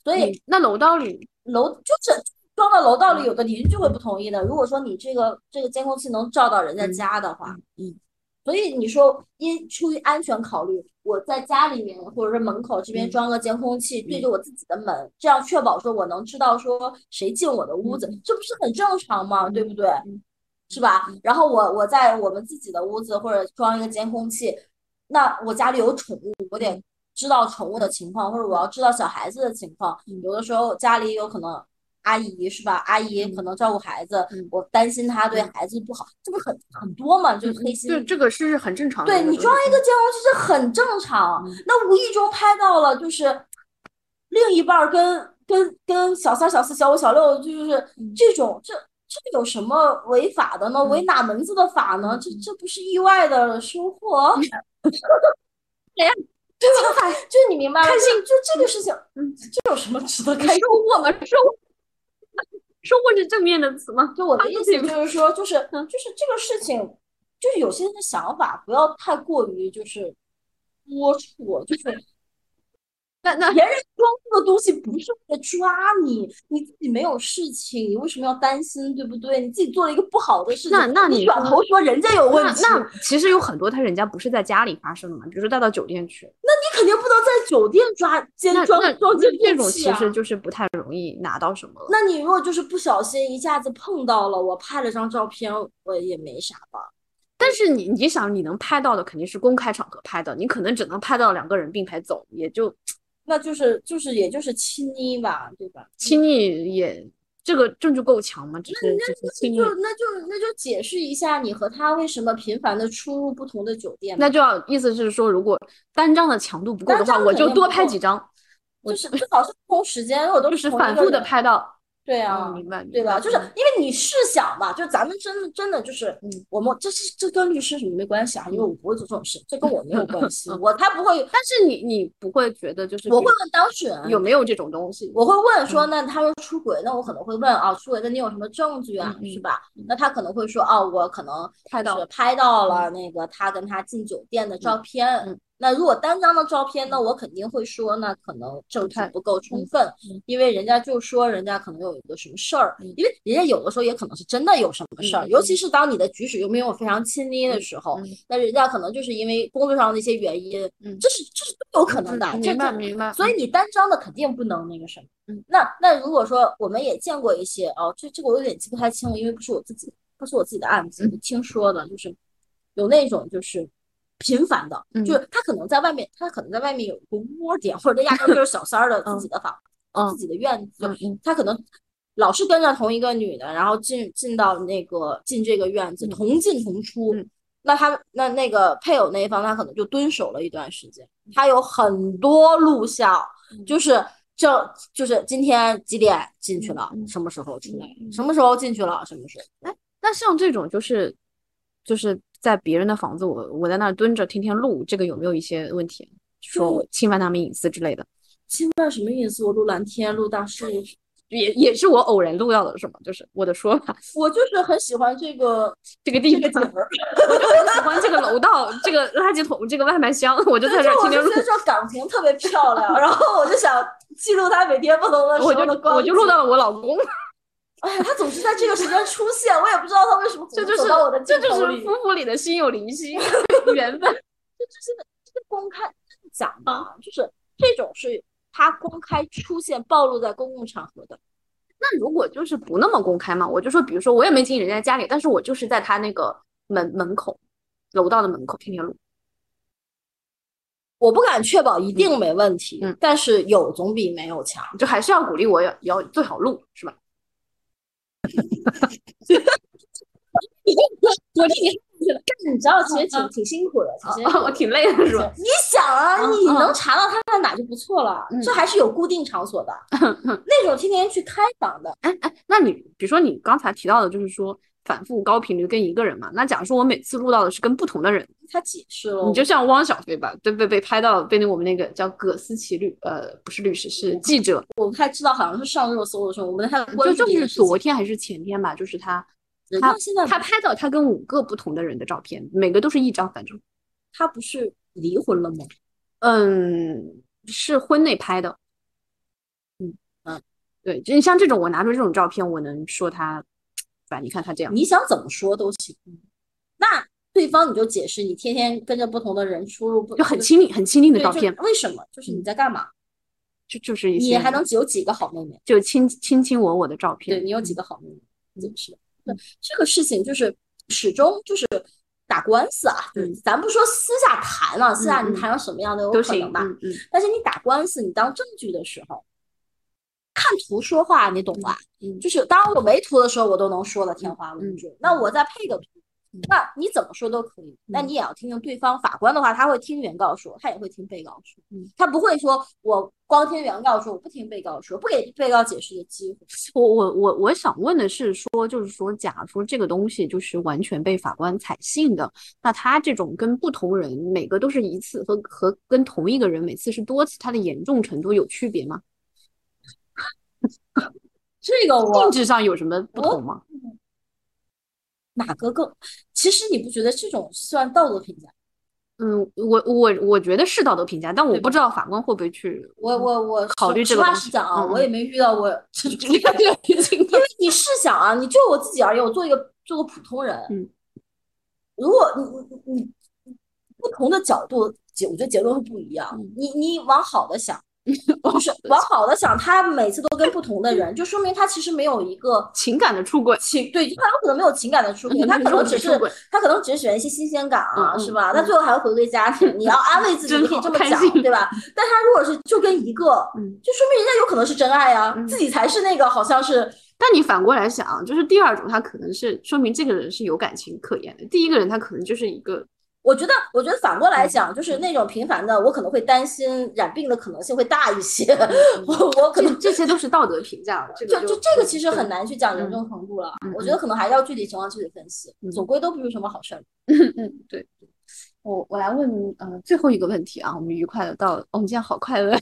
所以那楼道里楼就是装到楼道里，有的邻居会不同意的。如果说你这个这个监控器能照到人家家的话，嗯。所以你说，因出于安全考虑，我在家里面或者是门口这边装个监控器，对着我自己的门，这样确保说我能知道说谁进我的屋子，这不是很正常吗？对不对？是吧？然后我我在我们自己的屋子或者装一个监控器，那我家里有宠物，我得知道宠物的情况，或者我要知道小孩子的情况。有的时候家里有可能。阿姨是吧？阿姨可能照顾孩子，我担心她对孩子不好，这不很很多嘛？就是黑心。对，这个是很正常的。对你装一个监控器是很正常，那无意中拍到了，就是另一半跟跟跟小三、小四、小五、小六，就是这种，这这有什么违法的呢？违哪门子的法呢？这这不是意外的收获？[LAUGHS] 哎呀，对吧？就你明白了？开心，就这个事情，嗯，这有什么值得开心？收获吗？收。收获是正面的词吗？就我的意思就是说，就是就是这个事情，就是有些人的想法不要太过于就是龌龊，就是。那那别人装这个东西不是为了抓你，你自己没有事情，你为什么要担心，对不对？你自己做了一个不好的事情，那那你转头说人家有问题，那其实有很多他人家不是在家里发生的嘛，比如说带到酒店去，那你肯定不能在酒店抓奸装装监这种其实就是不太容易拿到什么了。那你如果就是不小心一下子碰到了，我拍了张照片，我也没啥吧。但是你你想，你能拍到的肯定是公开场合拍的，你可能只能拍到两个人并排走，也就。那就是就是也就是亲昵吧，对吧？亲昵也这个证据够强吗？只是只是亲昵，那就那就解释一下你和他为什么频繁的出入不同的酒店。那就要意思是说，如果单张的强度不够的话，我就多拍几张，就是最好是不同时间，我都是反复的拍到。对啊，明白，对吧？就是因为你试想吧，就咱们真的真的就是，嗯我们这是这跟律师什么没关系啊？因为我不会做这种事，这跟我没有关系。我他不会，但是你你不会觉得就是，我会问当事人有没有这种东西，我会问说，那他说出轨，那我可能会问啊，出轨那你有什么证据啊？是吧？那他可能会说，哦，我可能拍到拍到了那个他跟他进酒店的照片。那如果单张的照片呢？我肯定会说，那可能证据不够充分，因为人家就说人家可能有一个什么事儿，因为人家有的时候也可能是真的有什么事儿，尤其是当你的举止又没有非常亲昵的时候，那人家可能就是因为工作上的一些原因，这是这是都有可能的，明白明白。所以你单张的肯定不能那个什么。那那如果说我们也见过一些哦，这这个我有点记不太清了，因为不是我自己不是我自己的案子，听说的就是有那种就是。频繁的，就是他可能在外面，他可能在外面有一个窝点，或者他压根就是小三儿的自己的房，自己的院子，他可能老是跟着同一个女的，然后进进到那个进这个院子，同进同出。那他那那个配偶那一方，他可能就蹲守了一段时间，他有很多录像，就是这就是今天几点进去了，什么时候出来，什么时候进去了，什么时候。哎那像这种就是就是在别人的房子，我我在那儿蹲着天天录，这个有没有一些问题？说我侵犯他们隐私之类的？侵犯什么隐私？我录蓝天，录大树。也也是我偶然录到的，是吗？就是我的说法，我就是很喜欢这个这个地方，我就很喜欢这个楼道、这个垃圾桶、这个外卖箱，我就在这天天录。我觉得这岗亭特别漂亮，然后我就想记录他每天不同的时候的光我就录到了我老公。[LAUGHS] 哎呀，他总是在这个时间出现，我也不知道他为什么这就是我的这就是夫妇里的心有灵犀，[LAUGHS] 缘分。[LAUGHS] 这就是这个公开讲嘛，就是这种是。他公开出现暴露在公共场合的，那如果就是不那么公开嘛，我就说，比如说我也没进人家家里，但是我就是在他那个门门口、楼道的门口天天录。我不敢确保一定没问题，嗯，但是有总比没有强，就还是要鼓励我要要最好录，是吧？[LAUGHS] 我替你。但是你知道，其实挺挺辛苦的，其实我挺累的，是吧？你想啊，你能查到他在哪就不错了，这还是有固定场所的，那种天天去开房的。哎哎，那你比如说你刚才提到的，就是说反复高频率跟一个人嘛，那假如说我每次录到的是跟不同的人，他解释了，你就像汪小菲吧，对被被拍到被那我们那个叫葛思琪律，呃，不是律师，是记者，我不太知道，好像是上热搜的时候，我们还就就是昨天还是前天吧，就是他。他现在他拍到他跟五个不同的人的照片，每个都是一张，反正他不是离婚了吗？嗯，是婚内拍的。嗯嗯，对，就像这种，我拿出这种照片，我能说他，吧？你看他这样，你想怎么说都行。那对方你就解释，你天天跟着不同的人出入，就很亲密、很亲密的照片，为什么？就是你在干嘛？就就是你还能有几个好妹妹？就亲亲亲我我的照片，对你有几个好妹妹？解释。对这个事情，就是始终就是打官司啊，嗯，咱不说私下谈了，私下你谈成什么样的有可能吧，嗯，但是你打官司，你当证据的时候，看图说话，你懂吧？嗯，就是当我没图的时候，我都能说的天花乱坠，那我再配个图。那你怎么说都可以，那你也要听听对方法官的话，他会听原告说，他也会听被告说，他不会说我光听原告说，我不听被告说，不给被告解释的机会。我我我我想问的是，说就是说，假如说这个东西就是完全被法官采信的，那他这种跟不同人每个都是一次和和跟同一个人每次是多次，他的严重程度有区别吗？这个我性质上有什么不同吗？哪个更？其实你不觉得这种算道德评价？嗯，我我我觉得是道德评价，但我不知道法官会不会去。我我我考虑这个。实话实讲啊，我也没遇到过 [LAUGHS] 这种情况。[LAUGHS] 因为你试想啊，你就我自己而言，我做一个做个普通人，嗯，如果你你你不同的角度结，我觉得结论会不一样。你你往好的想。[LAUGHS] 就是往好的想，他每次都跟不同的人，就说明他其实没有一个 [LAUGHS] 情感的出轨。情对，他有可能没有情感的出轨，[LAUGHS] 他可能只是他可能只是喜欢一些新鲜感啊，是吧？他最后还会回归家庭。你要安慰自己，你可以这么讲，对吧？但他如果是就跟一个，就说明人家有可能是真爱啊，自己才是那个好像是。但你反过来想，就是第二种，他可能是说明这个人是有感情可言的。第一个人他可能就是一个。我觉得，我觉得反过来讲，就是那种频繁的，我可能会担心染病的可能性会大一些。[LAUGHS] 我我可能这些都是道德评价，就就这个其实很难去讲严重程度了。我觉得可能还是要具体情况具体分析，总归都不是什么好事儿。嗯嗯，对。我我来问呃最后一个问题啊，我们愉快的到，我们今天好快乐。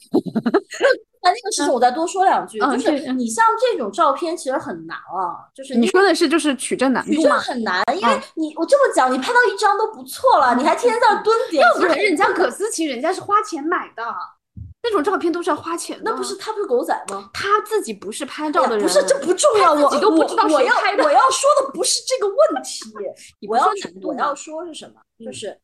那那个事情我再多说两句，就是你像这种照片其实很难啊，就是你说的是就是取证难取证很难，因为你我这么讲，你拍到一张都不错了，你还天天在那蹲点，要不然人家葛思琪人家是花钱买的，那种照片都是要花钱的，那不是他不是狗仔吗？他自己不是拍照的人，不是这不重要，我都不知道我要我要说的不是这个问题，[LAUGHS] 我要我要说是什么？就是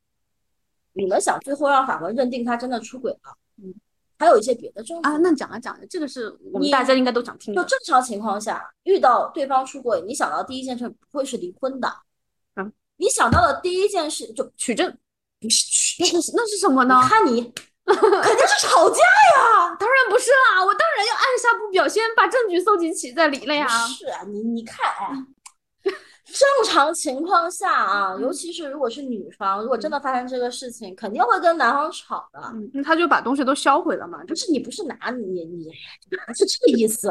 你们想最后让法官认定他真的出轨了，嗯。还有一些别的证据啊，那讲啊讲，这个是我们大家应该都想听。就正常情况下，遇到对方出轨，你想到第一件事不会是离婚的，嗯，你想到的第一件事就取证，不是取，那是那是什么呢？看你 [LAUGHS] 肯定是吵架呀，当然不是啦，我当然要按下不表，先把证据搜集齐再离了呀。是啊，你你看，哎，正常情况下啊，尤其是如果是女方，如果真的发生这个事情，肯定会跟男方吵的。嗯，那他就把东西都销毁了嘛，就不是你不是拿你你不是这个意思，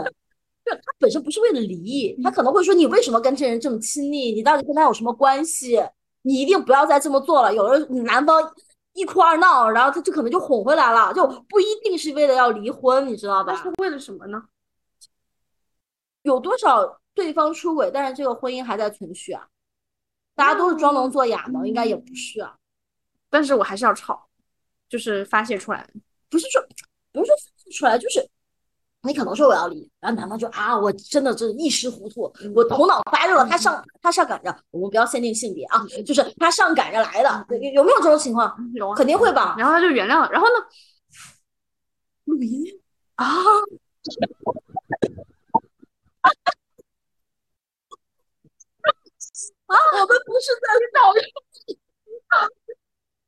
就他本身不是为了离，他可能会说你为什么跟这人这么亲密？你到底跟他有什么关系？你一定不要再这么做了。有的男方一哭二闹，然后他就可能就哄回来了，就不一定是为了要离婚，你知道吧？是为了什么呢？有多少对方出轨，但是这个婚姻还在存续啊？大家都是装聋作哑吗？应该也不是啊。但是我还是要吵，就是发泄出来，不是说不是说发泄出来，就是你可能说我要离，然后男方就啊，我真的是一时糊涂，我头脑发热了，他上他上赶着，我们不要限定性别啊，就是他上赶着来的，有有没有这种情况？有，肯定会吧。然后他就原谅了，然后呢？录音啊。[LAUGHS] 啊，我们不是在找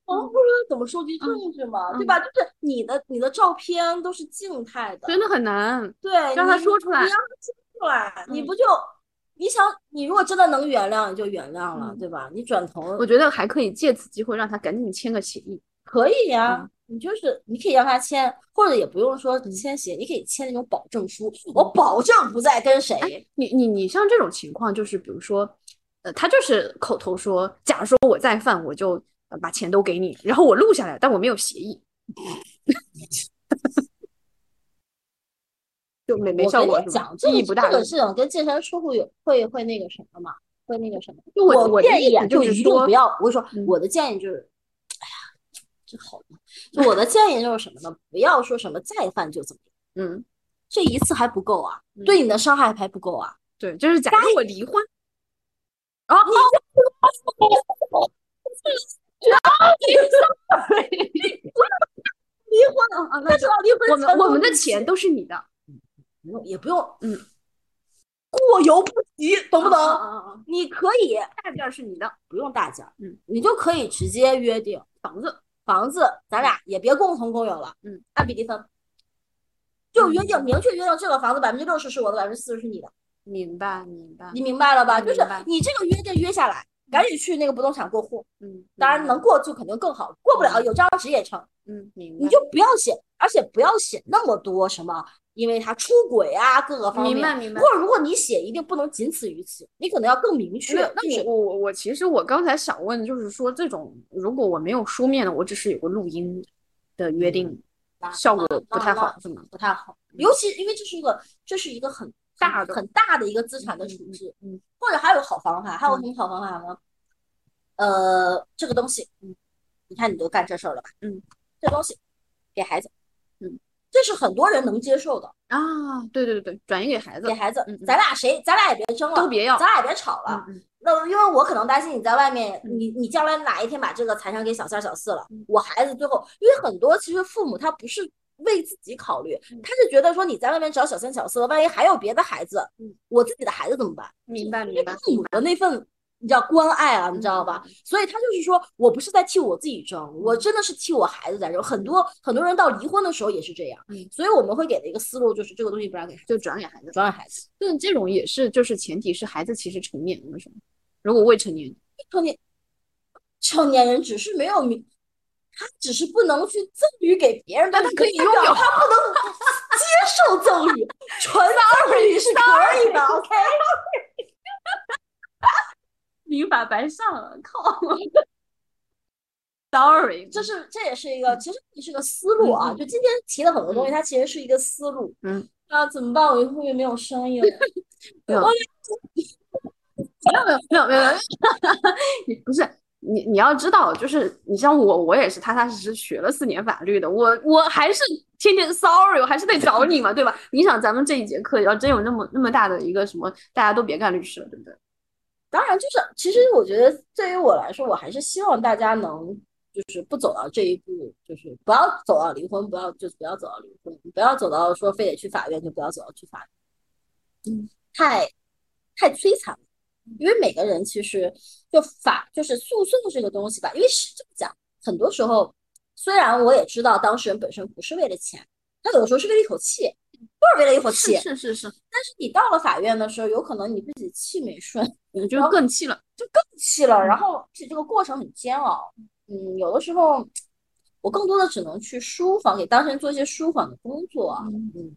我们不是怎么收集证据吗？对吧？就是你的你的照片都是静态的，真的很难。对，让他说出来，你让他说出来，你不就你想，你如果真的能原谅，你就原谅了，对吧？你转头，我觉得还可以借此机会让他赶紧签个协议，可以呀。你就是你可以让他签，或者也不用说签协，你可以签那种保证书，我保证不再跟谁。你你你像这种情况，就是比如说。他就是口头说，假如说我再犯，我就把钱都给你，然后我录下来，但我没有协议，就没没效果。讲意义不大。这个事情跟健身出户有会会那个什么嘛？会那个什么？就我我建议就是说不要。我说我的建议就是，哎呀，这好吗？就我的建议就是什么呢？不要说什么再犯就怎么样。嗯，这一次还不够啊，对你的伤害还不够啊。对，就是假如我离婚。啊！你离婚了啊？那知道离婚，我们我们的钱都是你的，不用也不用，嗯，过犹不及，懂不懂？你可以大件是你的，不用大件，嗯，你就可以直接约定房子，房子咱俩也别共同共有了，嗯，按比例分，就约定明确约定这个房子百分之六十是我的，百分之四十是你的。明白，明白，你明白了吧？就是你这个约定约下来，赶紧去那个不动产过户。嗯，当然能过就肯定更好，过不了有张纸也成。嗯，明白。你就不要写，而且不要写那么多什么，因为他出轨啊，各个方面。明白，明白。或者如果你写，一定不能仅此于此，你可能要更明确。那我我我其实我刚才想问，就是说这种如果我没有书面的，我只是有个录音的约定，效果不太好，是吗？不太好，尤其因为这是一个，这是一个很。大的很大的一个资产的处置，嗯，或者还有好方法，还有什么好方法呢？呃，这个东西，嗯，你看你都干这事儿了吧？嗯，这东西给孩子，嗯，这是很多人能接受的啊。对对对对，转移给孩子，给孩子，咱俩谁，咱俩也别争了，都别要，咱俩也别吵了。那因为我可能担心你在外面，你你将来哪一天把这个财产给小三小四了，我孩子最后，因为很多其实父母他不是。为自己考虑，他是觉得说你在外面找小三小四，万一还有别的孩子，我自己的孩子怎么办？明白明白。父母的那份你知道关爱啊，你知道吧？所以他就是说我不是在替我自己争，我真的是替我孩子在争。很多很多人到离婚的时候也是这样，所以我们会给的一个思路就是这个东西不让给，就转给孩子，转给孩子。但这种也是，就是前提是孩子其实成年了，是吗？如果未成年，成年成年人只是没有明。他只是不能去赠予给别人，但他可以拥有。他不能接受赠予，纯 [LAUGHS] 赠与是可以的。[LAUGHS] OK，民法白上了，靠！[LAUGHS] Sorry，这是这也是一个，其实也是个思路啊。就今天提了很多东西，它其实是一个思路。嗯，那怎么办？我后面没有声音了。没有，没有，没有，没有，没有，不是。你你要知道，就是你像我，我也是踏踏实实学了四年法律的，我我还是天天 sorry，我还是得找你嘛，对吧？你想咱们这一节课要真有那么那么大的一个什么，大家都别干律师了，对不对？当然，就是其实我觉得对于我来说，我还是希望大家能就是不走到这一步，就是不要走到离婚，不要就不要走到离婚，不要走到说非得去法院，就不要走到去法院，嗯，太太摧残了。因为每个人其实就法就是诉讼这个东西吧，因为是这么讲，很多时候虽然我也知道当事人本身不是为了钱，他有的时候是为了一口气，就是为了一口气。是是是，但是你到了法院的时候，有可能你自己气没顺，你就更气了，就更气了。然后而且这个过程很煎熬。嗯，有的时候我更多的只能去舒缓，给当事人做一些舒缓的工作。嗯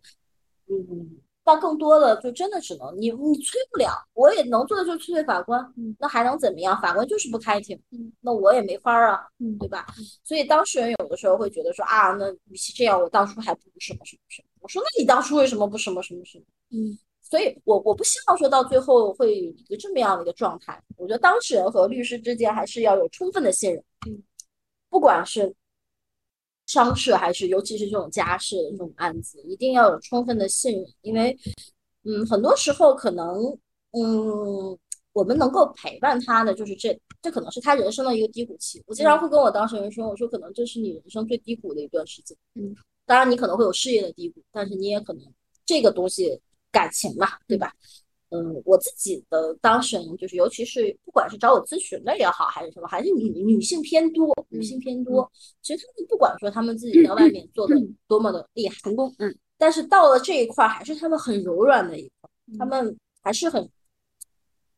嗯。但更多的就真的只能你你催不了，我也能做的就是催催法官，那还能怎么样？法官就是不开庭，那我也没法儿啊，对吧？所以当事人有的时候会觉得说啊，那与其这样，我当初还不如什么什么什么。我说那你当初为什么不什么什么什么？嗯，所以我我不希望说到最后会一个这么样的一个状态。我觉得当事人和律师之间还是要有充分的信任，嗯，不管是。商事还是，尤其是这种家事的这种案子，一定要有充分的信任，因为，嗯，很多时候可能，嗯，我们能够陪伴他的，就是这，这可能是他人生的一个低谷期。我经常会跟我当事人说，我说可能这是你人生最低谷的一段时间。嗯，当然你可能会有事业的低谷，但是你也可能这个东西，感情嘛，对吧？嗯，我自己的当事人就是，尤其是不管是找我咨询的也好，还是什么，还是女女性偏多，女性偏多。其实他们不管说他们自己在外面做的多么的厉害成功，嗯，但是到了这一块，还是他们很柔软的一块，他们还是很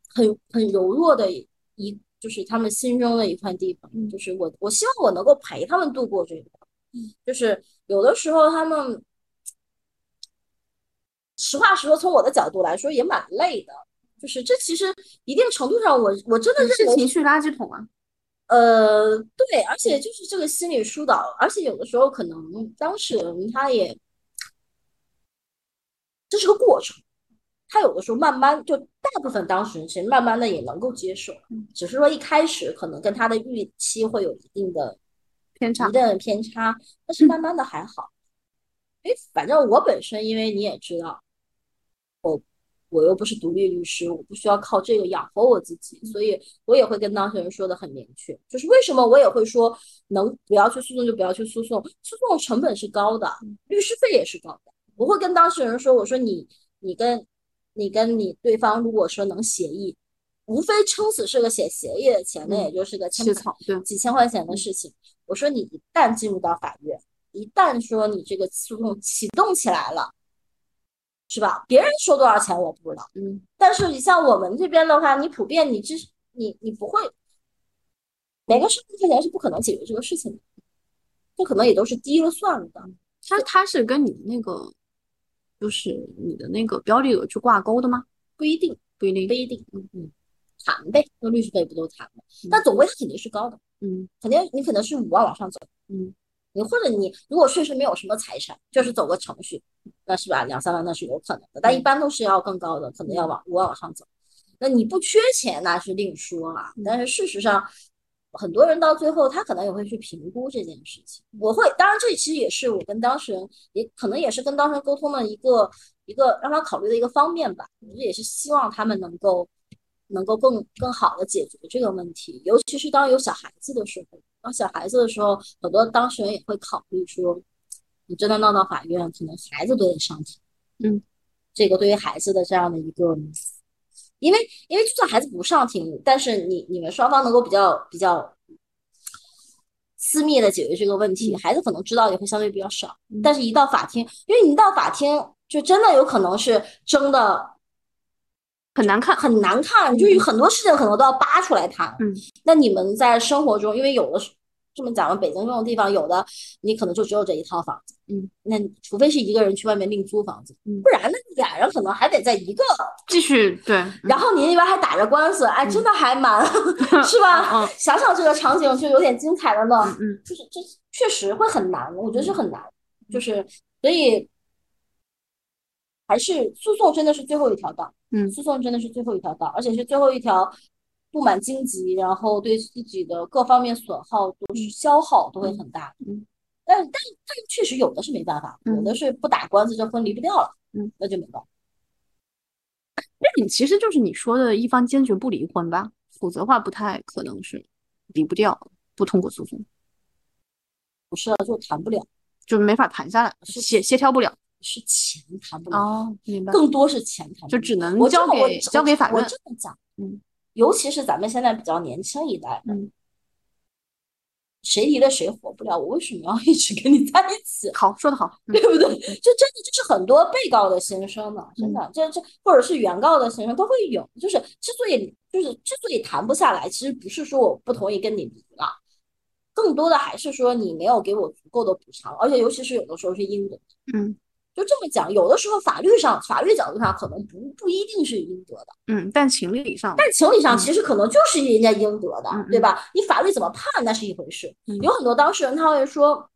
很很柔弱的一，就是他们心中的一块地方。就是我我希望我能够陪他们度过这一块，就是有的时候他们。实话实说，从我的角度来说也蛮累的。就是这其实一定程度上，我我真的是情绪垃圾桶啊。呃，对，而且就是这个心理疏导，而且有的时候可能当事人他也这是个过程，他有的时候慢慢就大部分当事人其实慢慢的也能够接受，只是说一开始可能跟他的预期会有一定的偏差，一定的偏差，但是慢慢的还好。哎，反正我本身因为你也知道。我我又不是独立律师，我不需要靠这个养活我自己，所以我也会跟当事人说的很明确，就是为什么我也会说能不要去诉讼就不要去诉讼，诉讼成本是高的，律师费也是高的。我会跟当事人说，我说你你跟你跟你对方如果说能协议，无非撑死是个写协议的钱，那也就是个起草对几千块钱的事情。我说你一旦进入到法院，一旦说你这个诉讼启动起来了。是吧？别人收多少钱我不知道，嗯，但是你像我们这边的话，你普遍你这你你不会，每个十块钱是不可能解决这个事情的，这可能也都是低了算了的。他他是跟你的那个，就是你的那个标的额去挂钩的吗？不一定，不一定，不一定，嗯嗯，谈呗，那律师费不都谈吗？但总归它肯定是高的，嗯，肯定你可能是五万往上走，嗯。你或者你如果确实没有什么财产，就是走个程序，那是吧？两三万那是有可能的，但一般都是要更高的，可能要往五万往上走。那你不缺钱那是另说啊，但是事实上，很多人到最后他可能也会去评估这件事情。我会，当然这其实也是我跟当事人，也可能也是跟当事人沟通的一个一个让他考虑的一个方面吧。我也是希望他们能够能够更更好的解决这个问题，尤其是当有小孩子的时候。当小孩子的时候，很多当事人也会考虑说，你真的闹到法院，可能孩子都得上庭。嗯，这个对于孩子的这样的一个，因为因为就算孩子不上庭，但是你你们双方能够比较比较私密的解决这个问题，孩子可能知道也会相对比较少。但是一到法庭，因为你一到法庭，就真的有可能是争的。很难看，很难看，就有很多事情可能都要扒出来谈。嗯，那你们在生活中，因为有的这么讲了，北京这种地方，有的你可能就只有这一套房子。嗯，那除非是一个人去外面另租房子，不然那俩人可能还得在一个继续对。然后你那边还打着官司，哎，真的还蛮 [LAUGHS] 是吧？想想这个场景就有点精彩了呢。嗯，就是这确实会很难，我觉得是很难，就是所以。还是诉讼真的是最后一条道，嗯，诉讼真的是最后一条道，而且是最后一条，布满荆棘，然后对自己的各方面损耗都是消耗都会很大，嗯，但但但确实有的是没办法，有的是不打官司这婚离不掉了，嗯，那就没办法。那你其实就是你说的一方坚决不离婚吧，否则的话不太可能是离不掉，不通过诉讼，不是啊，就谈不了，就没法谈下来，协协调不了。是钱谈不了哦，明白。更多是钱谈，就只能交给交给法院。我这么讲，嗯，尤其是咱们现在比较年轻一代，嗯，谁离了谁活不了，我为什么要 [LAUGHS] 一直跟你在一起？好，说的好，[LAUGHS] 对不对？就真的就是很多被告的心声呢，真的，这这或者是原告的心声都会有。就是之所以就是之所以谈不下来，其实不是说我不同意跟你离了，更多的还是说你没有给我足够的补偿，而且尤其是有的时候是应得。嗯。就这么讲，有的时候法律上、法律角度上可能不不一定是应得的，嗯，但情理上，但情理上其实可能就是人家应得的，对吧？你法律怎么判那是一回事。有很多当事人他会说，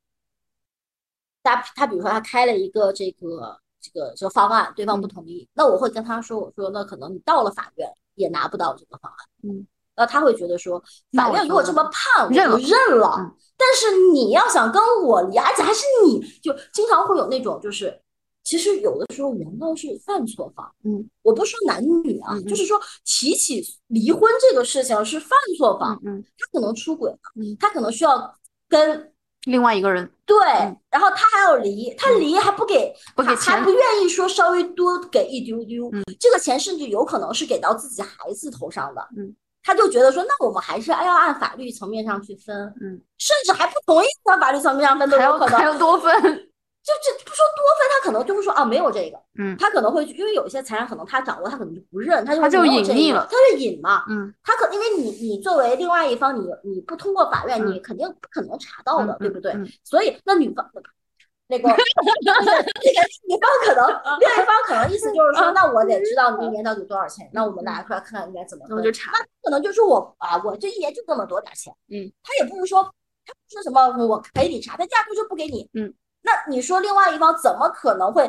他他比如说他开了一个这个这个这个方案，对方不同意，那我会跟他说，我说那可能你到了法院也拿不到这个方案，嗯，那他会觉得说，法院如果这么判，我就认了。但是你要想跟我离，而且还是你就经常会有那种就是。其实有的时候原告是犯错方，嗯，我不说男女啊，就是说提起离婚这个事情是犯错方，嗯，他可能出轨了，嗯，他可能需要跟另外一个人，对，然后他还要离，他离还不给，不给钱，还不愿意说稍微多给一丢丢，嗯，这个钱甚至有可能是给到自己孩子头上的，嗯，他就觉得说，那我们还是要按法律层面上去分，嗯，甚至还不同意按法律层面上分都有可能，还要多分。就这不说多分，他可能就会说啊，没有这个，嗯，他可能会因为有一些财产可能他掌握，他可能就不认，他就他就隐匿了，他就隐嘛，嗯，他可因为你你作为另外一方，你你不通过法院，你肯定不可能查到的，对不对？所以那女方那个那个女方可能另一方可能意思就是说，那我得知道你一年到底多少钱，那我们拿出来看看应该怎么分，我就查，那可能就是我啊，我这一年就这么多点钱，嗯，他也不是说他不说什么我陪你查，他压根就不给你，嗯。那你说另外一方怎么可能会，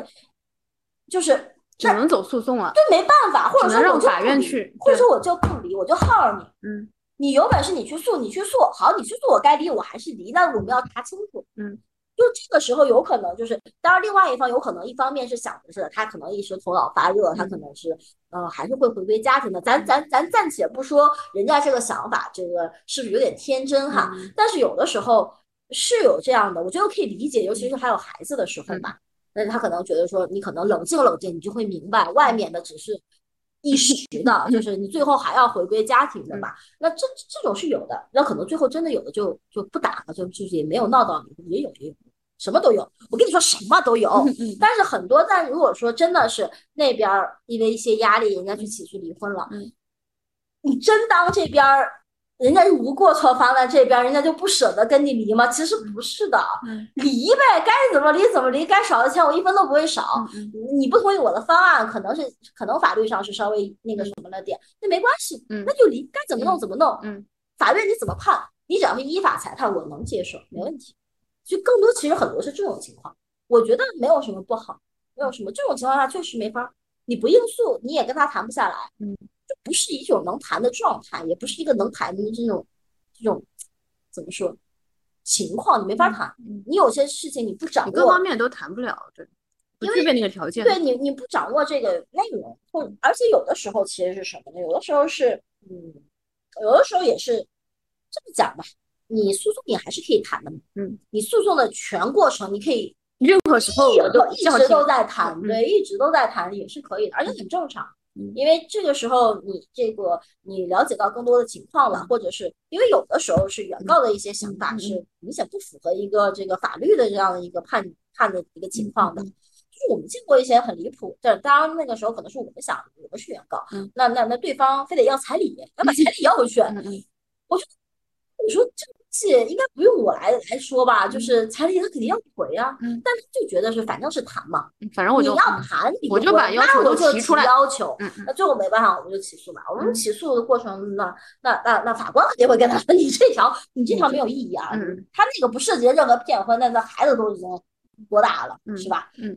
就是只能走诉讼啊？对，没办法，或者说让法院去，或者说我就不离，我就耗着你。嗯，你有本事你去诉，你去诉，好，你去诉，我该离我还是离，那我们要查清楚。嗯，就这个时候有可能就是，当然另外一方有可能一方面是想的是他可能一时头脑发热，他可能是呃还是会回归家庭的。咱咱咱暂且不说人家这个想法，这个是不是有点天真哈？但是有的时候。是有这样的，我觉得可以理解，尤其是还有孩子的时候吧。但是他可能觉得说，你可能冷静冷静，你就会明白，外面的只是一时的，[LAUGHS] 就是你最后还要回归家庭的吧。那这这种是有的，那可能最后真的有的就就不打了，就就是也没有闹到离婚，也有也有，什么都有。我跟你说，什么都有。但是很多，在如果说真的是那边因为一些压力，人家去起诉离婚了，你真当这边。人家无过错方在这边，人家就不舍得跟你离吗？其实不是的，离呗，该怎么离怎么离，该少的钱我一分都不会少。你不同意我的方案，可能是可能法律上是稍微那个什么了点，那没关系，那就离，该怎么弄怎么弄。嗯，法院你怎么判，你只要是依法裁判，我能接受，没问题。就更多其实很多是这种情况，我觉得没有什么不好，没有什么这种情况下确实没法，你不应诉，你也跟他谈不下来。嗯。就不是一种能谈的状态，也不是一个能谈的这种这种怎么说情况，你没法谈。你有些事情你不掌握，各方面都谈不了，对，不具备那个条件。对你，你不掌握这个内容，或而且有的时候其实是什么呢？有的时候是，嗯，有的时候也是这么讲吧。你诉讼你还是可以谈的嘛，嗯，你诉讼的全过程你可以任何时候我都一直都在谈，对，一直都在谈也是可以的，而且很正常。因为这个时候你这个你了解到更多的情况了，或者是因为有的时候是原告的一些想法是明显不符合一个这个法律的这样的一个判判的一个情况的，就是我们见过一些很离谱，但当然那个时候可能是我们想我们是原告，那那那对方非得要彩礼，要把彩礼要回去，我觉得你说这。应该不用我来来说吧，就是彩礼他肯定要回啊，但他就觉得是反正是谈嘛，反正我就你要谈，我就把要求都提出来，要求，那最后没办法，我们就起诉嘛。我们起诉的过程，那那那那法官肯定会跟他说，[LAUGHS] 你这条你这条没有意义啊，他那个不涉及任何骗婚，那那孩子都已经多大了，是吧？嗯，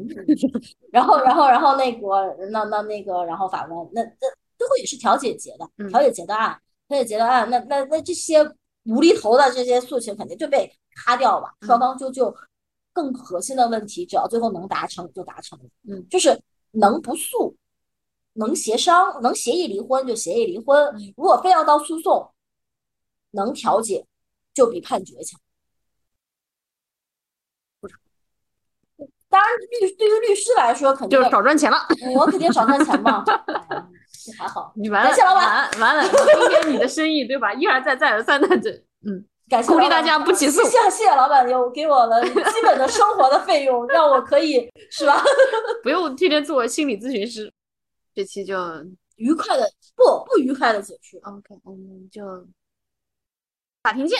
[LAUGHS] 然后然后然后那个那那那个然后法官那那最后也是调解结的，调解结的案，调解结的案，那那那这些。无厘头的这些诉求肯定就被咔掉了，双方就就更核心的问题，只要最后能达成就达成了嗯，就是能不诉，能协商，能协议离婚就协议离婚。如果非要到诉讼，能调解就比判决强。当然，律对于律师来说，肯定就少赚钱了。我肯定少赚钱嘛。[LAUGHS] 还好，你完了，谢老板，完了，今天你的生意对吧？一而再，再而三的这，嗯，感谢鼓励大家不起诉谢谢谢谢老板有给我了基本的生活的费用，让我可以是吧？[LAUGHS] 不用天天做心理咨询师。这期就 [LAUGHS] 愉快的不不愉快的结束。OK，我们就法庭见。